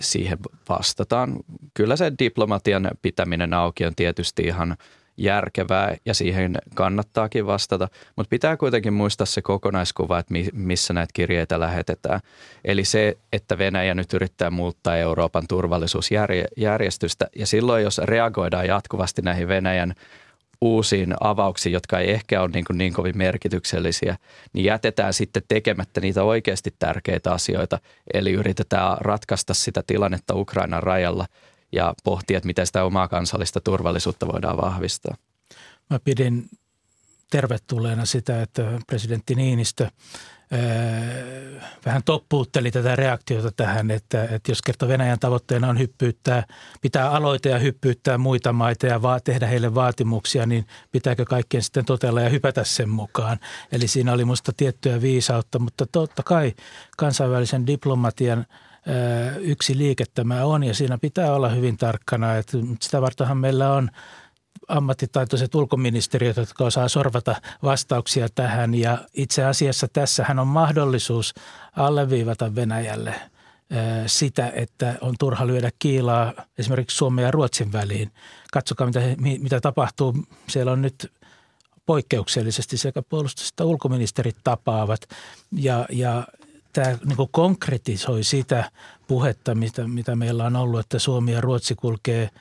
siihen vastataan. Kyllä se diplomatian pitäminen auki on tietysti ihan järkevää ja siihen kannattaakin vastata, mutta pitää kuitenkin muistaa se kokonaiskuva, että missä näitä kirjeitä lähetetään. Eli se, että Venäjä nyt yrittää muuttaa Euroopan turvallisuusjärjestystä ja silloin jos reagoidaan jatkuvasti näihin Venäjän uusiin avauksiin, jotka ei ehkä ole niin, kuin niin kovin merkityksellisiä, niin jätetään sitten tekemättä niitä oikeasti tärkeitä asioita. Eli yritetään ratkaista sitä tilannetta Ukrainan rajalla ja pohtia, että miten sitä omaa kansallista turvallisuutta voidaan vahvistaa. Mä pidin tervetulleena sitä, että presidentti Niinistö – vähän toppuutteli tätä reaktiota tähän, että, että jos kerta Venäjän tavoitteena on hyppyyttää, pitää aloita ja hyppyyttää muita maita ja va- tehdä heille vaatimuksia, niin pitääkö kaikkien sitten totella ja hypätä sen mukaan. Eli siinä oli minusta tiettyä viisautta, mutta totta kai kansainvälisen diplomatian yksi liike tämä on ja siinä pitää olla hyvin tarkkana, että sitä vartenhan meillä on – ammattitaitoiset ulkoministeriöt, jotka osaa sorvata vastauksia tähän. Ja itse asiassa tässähän on mahdollisuus alleviivata Venäjälle sitä, että on turha lyödä kiilaa esimerkiksi Suomen ja Ruotsin väliin. Katsokaa, mitä, mitä tapahtuu. Siellä on nyt poikkeuksellisesti sekä puolustus- että ulkoministerit tapaavat. Ja, ja tämä niin konkretisoi sitä puhetta, mitä, mitä meillä on ollut, että Suomi ja Ruotsi kulkee –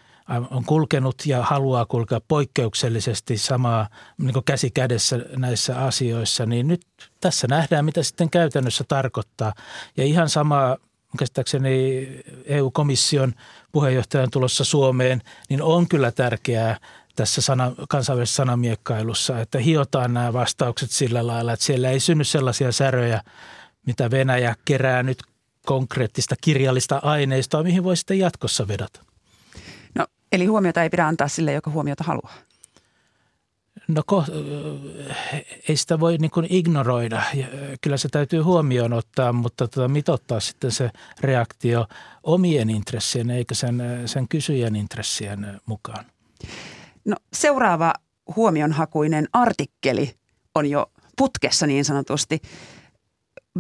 on kulkenut ja haluaa kulkea poikkeuksellisesti samaa niin käsi kädessä näissä asioissa, niin nyt tässä nähdään, mitä sitten käytännössä tarkoittaa. Ja ihan sama käsittääkseni EU-komission puheenjohtajan tulossa Suomeen, niin on kyllä tärkeää tässä sana, kansainvälisessä sanamiekkailussa, että hiotaan nämä vastaukset sillä lailla, että siellä ei synny sellaisia säröjä, mitä Venäjä kerää nyt konkreettista kirjallista aineistoa, mihin voi sitten jatkossa vedota. Eli huomiota ei pidä antaa sille, joka huomiota haluaa. No ko, ei sitä voi niin kuin ignoroida. Kyllä se täytyy huomioon ottaa, mutta tota, mitottaa sitten se reaktio omien intressien eikä sen, sen kysyjän intressien mukaan. No, seuraava huomionhakuinen artikkeli on jo putkessa niin sanotusti.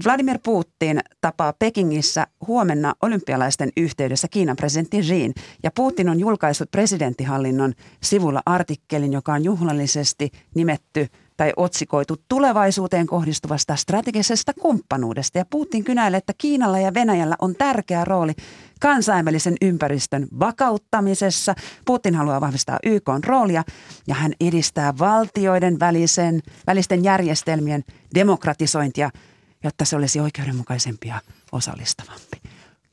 Vladimir Putin tapaa Pekingissä huomenna olympialaisten yhteydessä Kiinan presidentti Xi. Ja Putin on julkaissut presidenttihallinnon sivulla artikkelin, joka on juhlallisesti nimetty tai otsikoitu tulevaisuuteen kohdistuvasta strategisesta kumppanuudesta. Ja Putin kynäilee, että Kiinalla ja Venäjällä on tärkeä rooli kansainvälisen ympäristön vakauttamisessa. Putin haluaa vahvistaa YK roolia ja hän edistää valtioiden välisen, välisten järjestelmien demokratisointia, jotta se olisi oikeudenmukaisempi ja osallistavampi.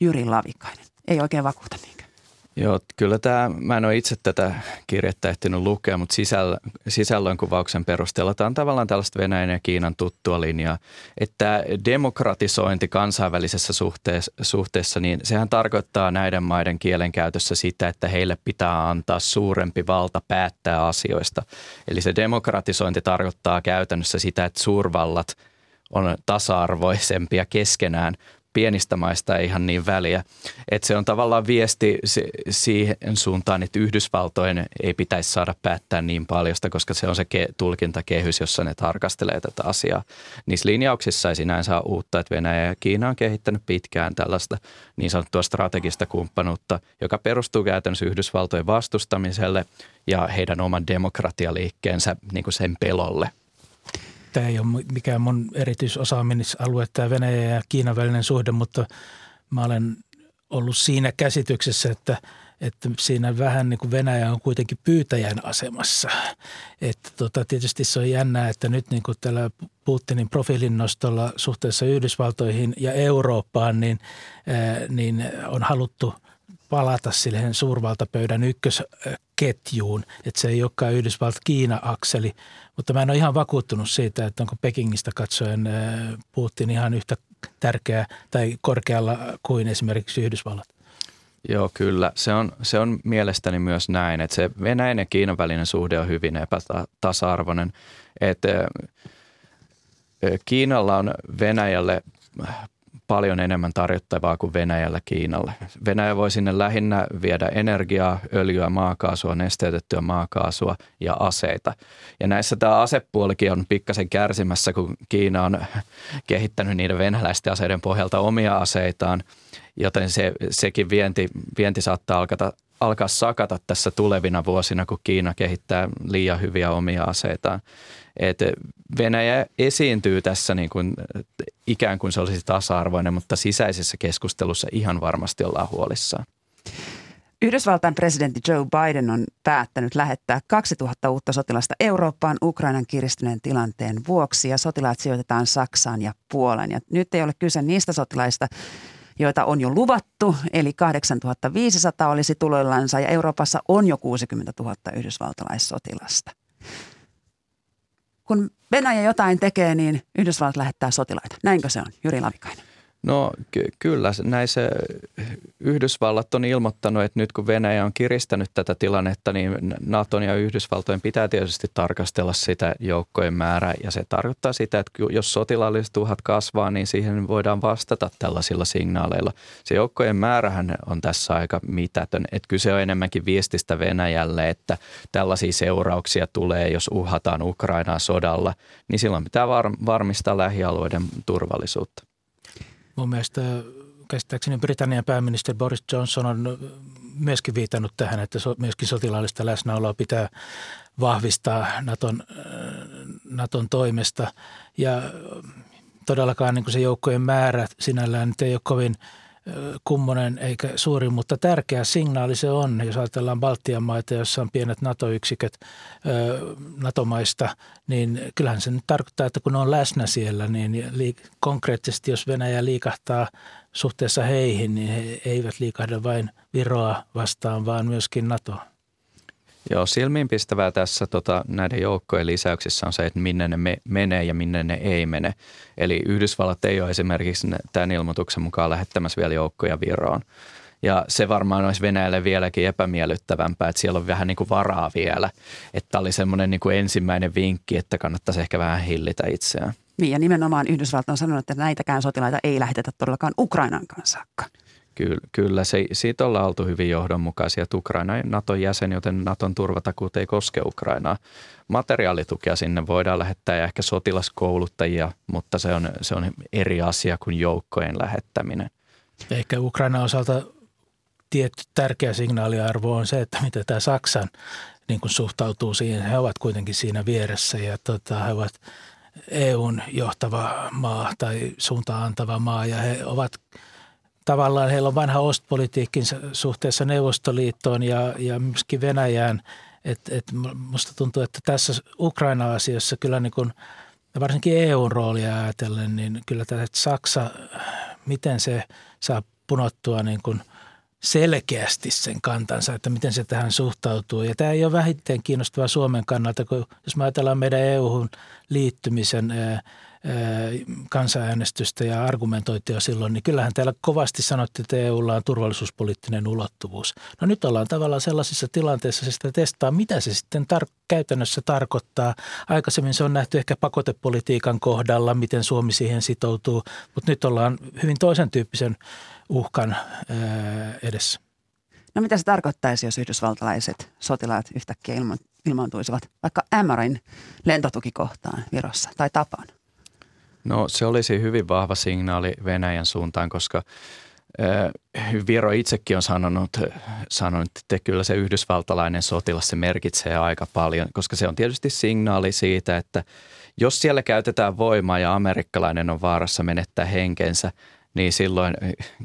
Jyri Lavikainen. Ei oikein vakuuta niinkään. Joo, kyllä tämä, mä en ole itse tätä kirjettä ehtinyt lukea, mutta sisällä, sisällön kuvauksen perusteella tämä on tavallaan tällaista Venäjän ja Kiinan tuttua linjaa, että demokratisointi kansainvälisessä suhteessa, suhteessa, niin sehän tarkoittaa näiden maiden kielenkäytössä sitä, että heille pitää antaa suurempi valta päättää asioista. Eli se demokratisointi tarkoittaa käytännössä sitä, että suurvallat on tasa-arvoisempia keskenään, pienistä maista ei ihan niin väliä. Että se on tavallaan viesti siihen suuntaan, että Yhdysvaltojen ei pitäisi saada päättää niin paljon, koska se on se ke- tulkintakehys, jossa ne tarkastelee tätä asiaa. Niissä linjauksissa ei sinänsä ole uutta, että Venäjä ja Kiina on kehittänyt pitkään tällaista niin sanottua strategista kumppanuutta, joka perustuu käytännössä Yhdysvaltojen vastustamiselle ja heidän oman demokratialiikkeensä niin kuin sen pelolle – tämä ei ole mikään mun erityisosaamisalue, tämä Venäjä ja Kiinan välinen suhde, mutta mä olen ollut siinä käsityksessä, että, että siinä vähän niin kuin Venäjä on kuitenkin pyytäjän asemassa. Että tota, tietysti se on jännää, että nyt niin kuin tällä Putinin profiilin nostolla suhteessa Yhdysvaltoihin ja Eurooppaan, niin, ää, niin on haluttu palata siihen suurvaltapöydän ykkösketjuun, että se ei olekaan Yhdysvalta-Kiina-akseli, mutta mä en ole ihan vakuuttunut siitä, että onko Pekingistä katsoen Putin ihan yhtä tärkeä tai korkealla kuin esimerkiksi Yhdysvallat. Joo, kyllä. Se on, se on mielestäni myös näin, että se Venäjän ja Kiinan välinen suhde on hyvin epätasa-arvoinen. Että Kiinalla on Venäjälle paljon enemmän tarjottavaa kuin Venäjällä Kiinalle. Venäjä voi sinne lähinnä viedä energiaa, öljyä, maakaasua, nesteytettyä maakaasua ja aseita. Ja näissä tämä asepuolikin on pikkasen kärsimässä, kun Kiina on kehittänyt niiden venäläisten aseiden pohjalta omia aseitaan, joten se, sekin vienti, vienti saattaa alkata, alkaa sakata tässä tulevina vuosina, kun Kiina kehittää liian hyviä omia aseitaan. Et Venäjä esiintyy tässä niin kuin, ikään kuin se olisi tasa-arvoinen, mutta sisäisessä keskustelussa ihan varmasti ollaan huolissaan. Yhdysvaltain presidentti Joe Biden on päättänyt lähettää 2000 uutta sotilasta Eurooppaan Ukrainan kiristyneen tilanteen vuoksi ja sotilaat sijoitetaan Saksaan ja Puolan. Ja nyt ei ole kyse niistä sotilaista, joita on jo luvattu, eli 8500 olisi tuloillansa ja Euroopassa on jo 60 000 yhdysvaltalaissotilasta kun Venäjä jotain tekee, niin Yhdysvallat lähettää sotilaita. Näinkö se on, Jyri Lavikainen? No ky- kyllä, näissä Yhdysvallat on ilmoittanut, että nyt kun Venäjä on kiristänyt tätä tilannetta, niin Naton ja Yhdysvaltojen pitää tietysti tarkastella sitä joukkojen määrää. Ja se tarkoittaa sitä, että jos sotilaalliset uhat kasvaa, niin siihen voidaan vastata tällaisilla signaaleilla. Se joukkojen määrähän on tässä aika mitätön. Että kyse on enemmänkin viestistä Venäjälle, että tällaisia seurauksia tulee, jos uhataan Ukrainaa sodalla, niin silloin pitää var- varmistaa lähialueiden turvallisuutta. Mun mielestä käsittääkseni Britannian pääministeri Boris Johnson on myöskin viitannut tähän, että myöskin sotilaallista läsnäoloa pitää vahvistaa Naton, Naton toimesta. Ja todellakaan niin kuin se joukkojen määrä sinällään nyt ei ole kovin – kummonen eikä suuri, mutta tärkeä signaali se on, jos ajatellaan Baltian maita, joissa on pienet NATO-yksiköt NATO-maista, niin kyllähän se nyt tarkoittaa, että kun ne on läsnä siellä, niin konkreettisesti jos Venäjä liikahtaa suhteessa heihin, niin he eivät liikahda vain Viroa vastaan, vaan myöskin NATOa. Joo, silmiinpistävää tässä tota, näiden joukkojen lisäyksissä on se, että minne ne me, menee ja minne ne ei mene. Eli Yhdysvallat ei ole esimerkiksi tämän ilmoituksen mukaan lähettämässä vielä joukkoja Viroon. Ja se varmaan olisi Venäjälle vieläkin epämiellyttävämpää, että siellä on vähän niin kuin varaa vielä. Että oli semmoinen niin kuin ensimmäinen vinkki, että kannattaisi ehkä vähän hillitä itseään. Niin ja nimenomaan Yhdysvallat on sanonut, että näitäkään sotilaita ei lähetetä todellakaan Ukrainan kanssa. Kyllä, kyllä se, siitä ollaan oltu hyvin johdonmukaisia, että Ukraina on Naton jäsen, joten Naton turvatakuut ei koske Ukrainaa. Materiaalitukea sinne voidaan lähettää ja ehkä sotilaskouluttajia, mutta se on, se on eri asia kuin joukkojen lähettäminen. Ehkä Ukraina osalta tietty tärkeä signaaliarvo on se, että mitä tämä Saksan niin kuin suhtautuu siihen. He ovat kuitenkin siinä vieressä ja tota, he ovat EUn johtava maa tai suuntaan antava maa ja he ovat tavallaan, heillä on vanha ostpolitiikkin suhteessa Neuvostoliittoon ja, ja myöskin Venäjään. Et, et musta tuntuu, että tässä Ukraina-asiassa kyllä niin kuin, varsinkin EUn roolia ajatellen, niin kyllä tämä Saksa, miten se saa punottua niin kuin – selkeästi sen kantansa, että miten se tähän suhtautuu. Ja tämä ei ole vähiten kiinnostavaa Suomen kannalta, kun jos me ajatellaan meidän EU-hun liittymisen kansanäänestystä ja argumentointia silloin, niin kyllähän täällä kovasti sanottiin, että EUlla on turvallisuuspoliittinen ulottuvuus. No nyt ollaan tavallaan sellaisessa tilanteessa, että sitä testaa, mitä se sitten tar- käytännössä tarkoittaa. Aikaisemmin se on nähty ehkä pakotepolitiikan kohdalla, miten Suomi siihen sitoutuu, mutta nyt ollaan hyvin toisen tyyppisen uhkan edessä. No mitä se tarkoittaisi, jos yhdysvaltalaiset sotilaat yhtäkkiä ilmo- ilmaantuisivat vaikka Ämarin lentotukikohtaan Virossa tai Tapaan? No se olisi hyvin vahva signaali Venäjän suuntaan, koska Viro itsekin on sanonut, sanonut, että kyllä se yhdysvaltalainen sotilas se merkitsee aika paljon, koska se on tietysti signaali siitä, että jos siellä käytetään voimaa ja amerikkalainen on vaarassa menettää henkensä, niin silloin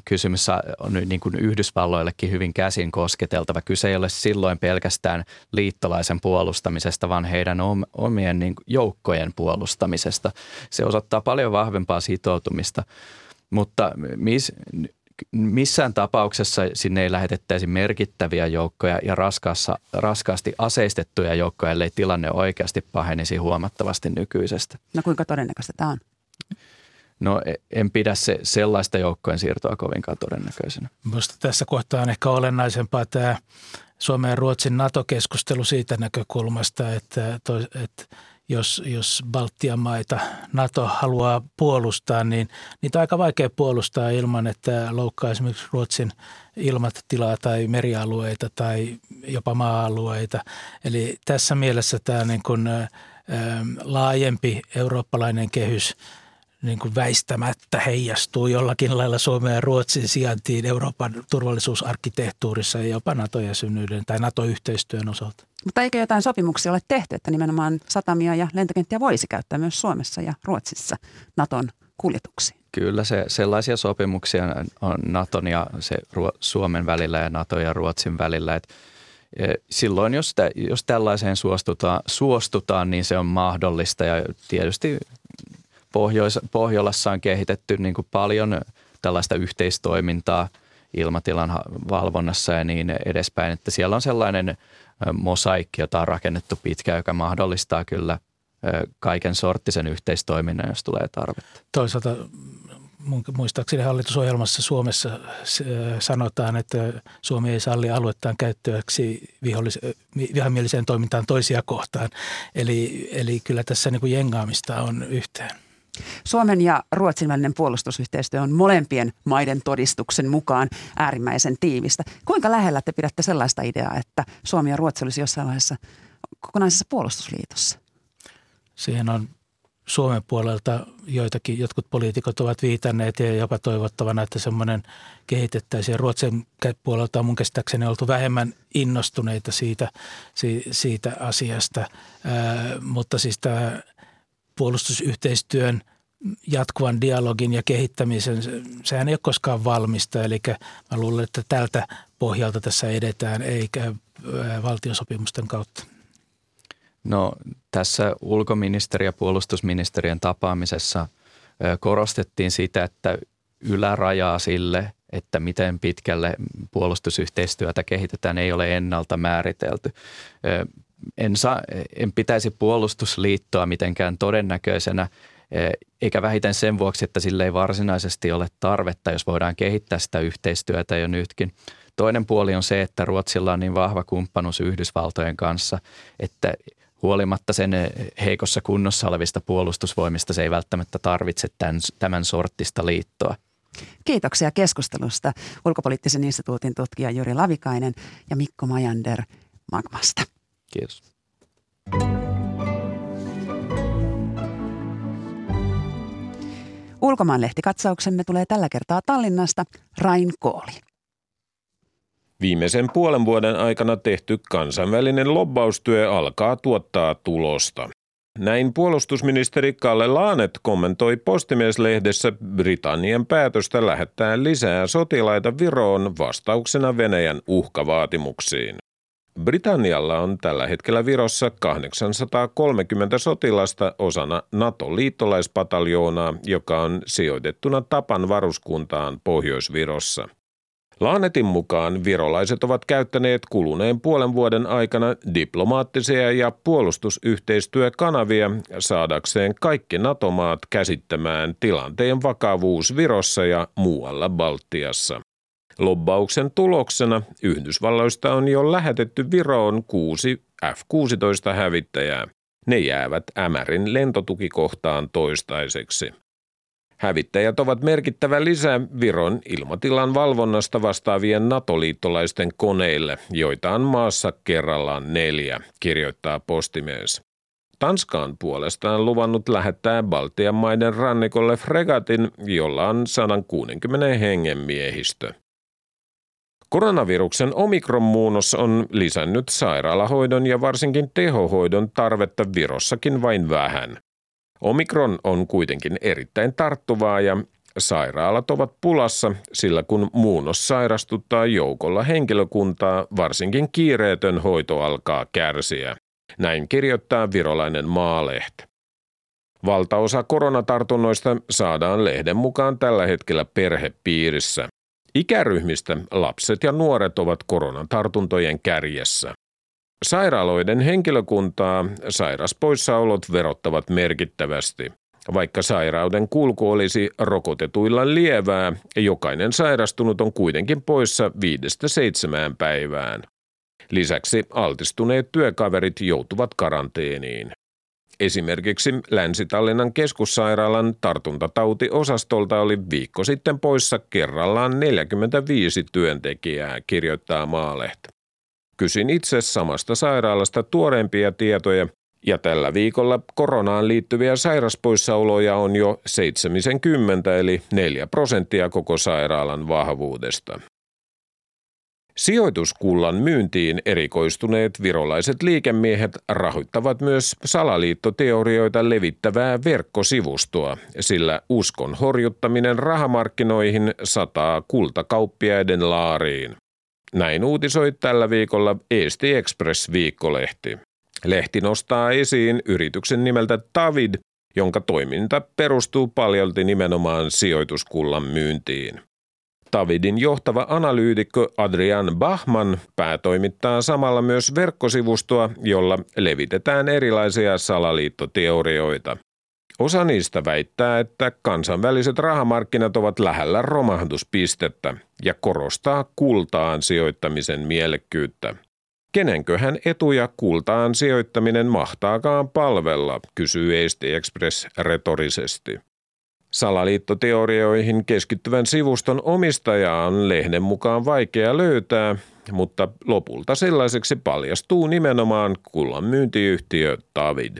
kysymys on niin kuin Yhdysvalloillekin hyvin käsin kosketeltava. Kyse ei ole silloin pelkästään liittolaisen puolustamisesta, vaan heidän omien niin joukkojen puolustamisesta. Se osoittaa paljon vahvempaa sitoutumista, mutta mis, missään tapauksessa sinne ei lähetettäisi merkittäviä joukkoja ja raskaassa, raskaasti aseistettuja joukkoja, ellei tilanne oikeasti pahenisi huomattavasti nykyisestä. No kuinka todennäköistä tämä on? No e, en pidä se sellaista joukkojen siirtoa kovinkaan todennäköisenä. Minusta tässä kohtaa on ehkä olennaisempaa tämä Suomen ja Ruotsin NATO-keskustelu siitä näkökulmasta, että, to, että jos, jos Baltian maita NATO haluaa puolustaa, niin niitä on aika vaikea puolustaa ilman, että loukkaa esimerkiksi Ruotsin ilmatilaa tai merialueita tai jopa maa-alueita. Eli tässä mielessä tämä niin kuin, ä, laajempi eurooppalainen kehys – niin kuin väistämättä heijastuu jollakin lailla Suomen ja Ruotsin sijaintiin Euroopan turvallisuusarkkitehtuurissa ja jopa NATO-jäsenyyden tai NATO-yhteistyön osalta. Mutta eikö jotain sopimuksia ole tehty, että nimenomaan satamia ja lentokenttiä voisi käyttää myös Suomessa ja Ruotsissa Naton kuljetuksiin? Kyllä se, sellaisia sopimuksia on Naton ja se Suomen välillä ja Nato ja Ruotsin välillä, että e, Silloin, jos, tä, jos tällaiseen suostutaan, suostutaan, niin se on mahdollista ja tietysti Pohjois- Pohjolassa on kehitetty niin kuin paljon tällaista yhteistoimintaa ilmatilan valvonnassa ja niin edespäin, että siellä on sellainen mosaikki, jota on rakennettu pitkään, joka mahdollistaa kyllä kaiken sorttisen yhteistoiminnan, jos tulee tarvetta. Toisaalta muistaakseni hallitusohjelmassa Suomessa sanotaan, että Suomi ei salli aluettaan käyttöäksi vihamieliseen toimintaan toisia kohtaan. Eli, eli kyllä tässä niin kuin jengaamista on yhteen. Suomen ja Ruotsin välinen puolustusyhteistyö on molempien maiden todistuksen mukaan äärimmäisen tiivistä. Kuinka lähellä te pidätte sellaista ideaa, että Suomi ja Ruotsi olisi jossain vaiheessa kokonaisessa puolustusliitossa? Siihen on Suomen puolelta joitakin, jotkut poliitikot ovat viitanneet ja jopa toivottavana, että semmoinen kehitettäisiin. Ruotsin puolelta on mun käsittääkseni oltu vähemmän innostuneita siitä, siitä asiasta, Ää, mutta siis tämä puolustusyhteistyön jatkuvan dialogin ja kehittämisen, sehän ei ole koskaan valmista. Eli mä luulen, että tältä pohjalta tässä edetään, eikä valtiosopimusten kautta. No tässä ulkoministeri- ja puolustusministeriön tapaamisessa korostettiin sitä, että ylärajaa sille, että miten pitkälle puolustusyhteistyötä kehitetään, ei ole ennalta määritelty en, saa, en pitäisi puolustusliittoa mitenkään todennäköisenä, e, eikä vähiten sen vuoksi, että sille ei varsinaisesti ole tarvetta, jos voidaan kehittää sitä yhteistyötä jo nytkin. Toinen puoli on se, että Ruotsilla on niin vahva kumppanuus Yhdysvaltojen kanssa, että huolimatta sen heikossa kunnossa olevista puolustusvoimista se ei välttämättä tarvitse tämän, tämän sorttista liittoa. Kiitoksia keskustelusta ulkopoliittisen instituutin tutkija Juri Lavikainen ja Mikko Majander Magmasta. Kiitos. Ulkomaanlehtikatsauksemme tulee tällä kertaa Tallinnasta Rain Kooli. Viimeisen puolen vuoden aikana tehty kansainvälinen lobbaustyö alkaa tuottaa tulosta. Näin puolustusministeri Kalle Laanet kommentoi Postimieslehdessä Britannian päätöstä lähettää lisää sotilaita Viroon vastauksena Venäjän uhkavaatimuksiin. Britannialla on tällä hetkellä Virossa 830 sotilasta osana NATO-liittolaispataljoonaa, joka on sijoitettuna Tapan varuskuntaan Pohjois-Virossa. Laanetin mukaan virolaiset ovat käyttäneet kuluneen puolen vuoden aikana diplomaattisia ja puolustusyhteistyökanavia saadakseen kaikki NATO-maat käsittämään tilanteen vakavuus Virossa ja muualla Baltiassa. Lobbauksen tuloksena Yhdysvalloista on jo lähetetty Viroon kuusi F-16 hävittäjää. Ne jäävät Ämärin lentotukikohtaan toistaiseksi. Hävittäjät ovat merkittävä lisä Viron ilmatilan valvonnasta vastaavien NATO-liittolaisten koneille, joita on maassa kerrallaan neljä, kirjoittaa postimies. Tanska on puolestaan luvannut lähettää Baltian maiden rannikolle fregatin, jolla on 160 hengen miehistö. Koronaviruksen omikronmuunnos on lisännyt sairaalahoidon ja varsinkin tehohoidon tarvetta Virossakin vain vähän. Omikron on kuitenkin erittäin tarttuvaa ja sairaalat ovat pulassa, sillä kun muunnos sairastuttaa joukolla henkilökuntaa, varsinkin kiireetön hoito alkaa kärsiä. Näin kirjoittaa virolainen maalehti. Valtaosa koronatartunnoista saadaan lehden mukaan tällä hetkellä perhepiirissä. Ikäryhmistä lapset ja nuoret ovat koronatartuntojen kärjessä. Sairaaloiden henkilökuntaa sairaspoissaolot verottavat merkittävästi. Vaikka sairauden kulku olisi rokotetuilla lievää, jokainen sairastunut on kuitenkin poissa viidestä seitsemään päivään. Lisäksi altistuneet työkaverit joutuvat karanteeniin. Esimerkiksi Länsi-Tallinnan keskussairaalan tartuntatautiosastolta oli viikko sitten poissa kerrallaan 45 työntekijää, kirjoittaa Maalehti. Kysyin itse samasta sairaalasta tuoreempia tietoja ja tällä viikolla koronaan liittyviä sairaspoissaoloja on jo 70 eli 4 prosenttia koko sairaalan vahvuudesta. Sijoituskullan myyntiin erikoistuneet virolaiset liikemiehet rahoittavat myös salaliittoteorioita levittävää verkkosivustoa, sillä uskon horjuttaminen rahamarkkinoihin sataa kultakauppiaiden laariin. Näin uutisoi tällä viikolla Eesti Express viikkolehti. Lehti nostaa esiin yrityksen nimeltä Tavid, jonka toiminta perustuu paljolti nimenomaan sijoituskullan myyntiin. Tavidin johtava analyytikko Adrian Bachman päätoimittaa samalla myös verkkosivustoa, jolla levitetään erilaisia salaliittoteorioita. Osa niistä väittää, että kansainväliset rahamarkkinat ovat lähellä romahduspistettä ja korostaa kultaan sijoittamisen mielekkyyttä. Kenenköhän etuja kultaan sijoittaminen mahtaakaan palvella, kysyy Eesti Express retorisesti. Salaliittoteorioihin keskittyvän sivuston omistajaa on lehden mukaan vaikea löytää, mutta lopulta sellaiseksi paljastuu nimenomaan kullan myyntiyhtiö Tavid.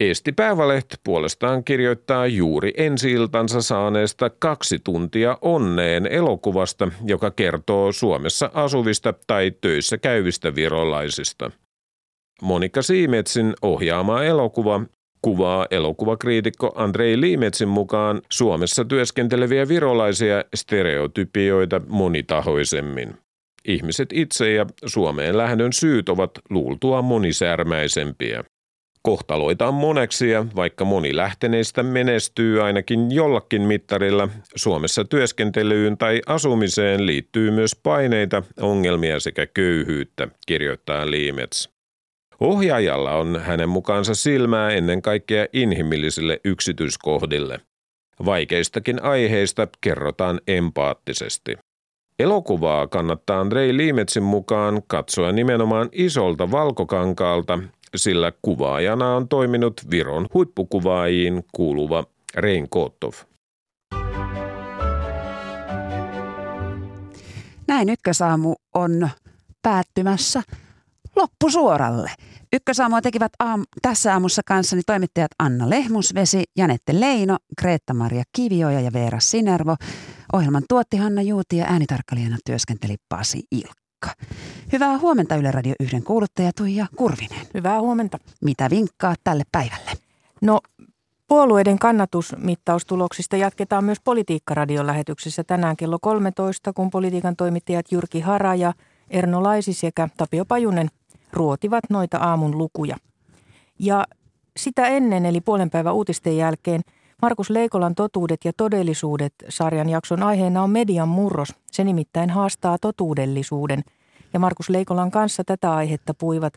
Eesti Päiväleht puolestaan kirjoittaa juuri ensi saaneesta kaksi tuntia onneen elokuvasta, joka kertoo Suomessa asuvista tai töissä käyvistä virolaisista. Monika Siimetsin ohjaama elokuva kuvaa elokuvakriitikko Andrei Liimetsin mukaan Suomessa työskenteleviä virolaisia stereotypioita monitahoisemmin. Ihmiset itse ja Suomeen lähdön syyt ovat luultua monisärmäisempiä. Kohtaloita on moneksia, vaikka moni lähteneistä menestyy ainakin jollakin mittarilla. Suomessa työskentelyyn tai asumiseen liittyy myös paineita, ongelmia sekä köyhyyttä, kirjoittaa Liimets. Ohjaajalla on hänen mukaansa silmää ennen kaikkea inhimillisille yksityiskohdille. Vaikeistakin aiheista kerrotaan empaattisesti. Elokuvaa kannattaa Andrei Liimetsin mukaan katsoa nimenomaan isolta valkokankaalta, sillä kuvaajana on toiminut Viron huippukuvaajiin kuuluva Rein Kotov. Näin ykkösaamu on päättymässä loppusuoralle. Ykkösaamua tekivät aam, tässä aamussa kanssani toimittajat Anna Lehmusvesi, Janette Leino, Kreetta-Maria Kivioja ja Veera Sinervo. Ohjelman tuotti Hanna Juuti ja äänitarkkailijana työskenteli Pasi Ilkka. Hyvää huomenta Yle Radio 1 kuuluttaja Tuija Kurvinen. Hyvää huomenta. Mitä vinkkaa tälle päivälle? No Puolueiden kannatusmittaustuloksista jatketaan myös Politiikkaradion lähetyksessä tänään kello 13, kun politiikan toimittajat Jyrki Hara ja Erno Laisi sekä Tapio Pajunen ruotivat noita aamun lukuja. Ja sitä ennen, eli puolen päivän uutisten jälkeen, Markus Leikolan Totuudet ja todellisuudet sarjan jakson aiheena on median murros. Se nimittäin haastaa totuudellisuuden. Ja Markus Leikolan kanssa tätä aihetta puivat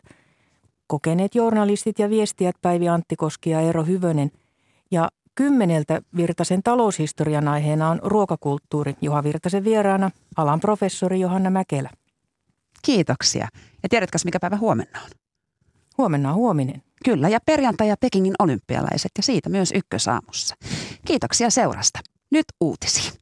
kokeneet journalistit ja viestijät Päivi Anttikoski ja Eero Hyvönen – ja kymmeneltä Virtasen taloushistorian aiheena on ruokakulttuuri. Juha Virtasen vieraana alan professori Johanna Mäkelä. Kiitoksia. Ja tiedätkö, mikä päivä huomenna on? Huomenna on huominen. Kyllä, ja perjantai ja Pekingin olympialaiset ja siitä myös ykkösaamussa. Kiitoksia seurasta. Nyt uutisiin.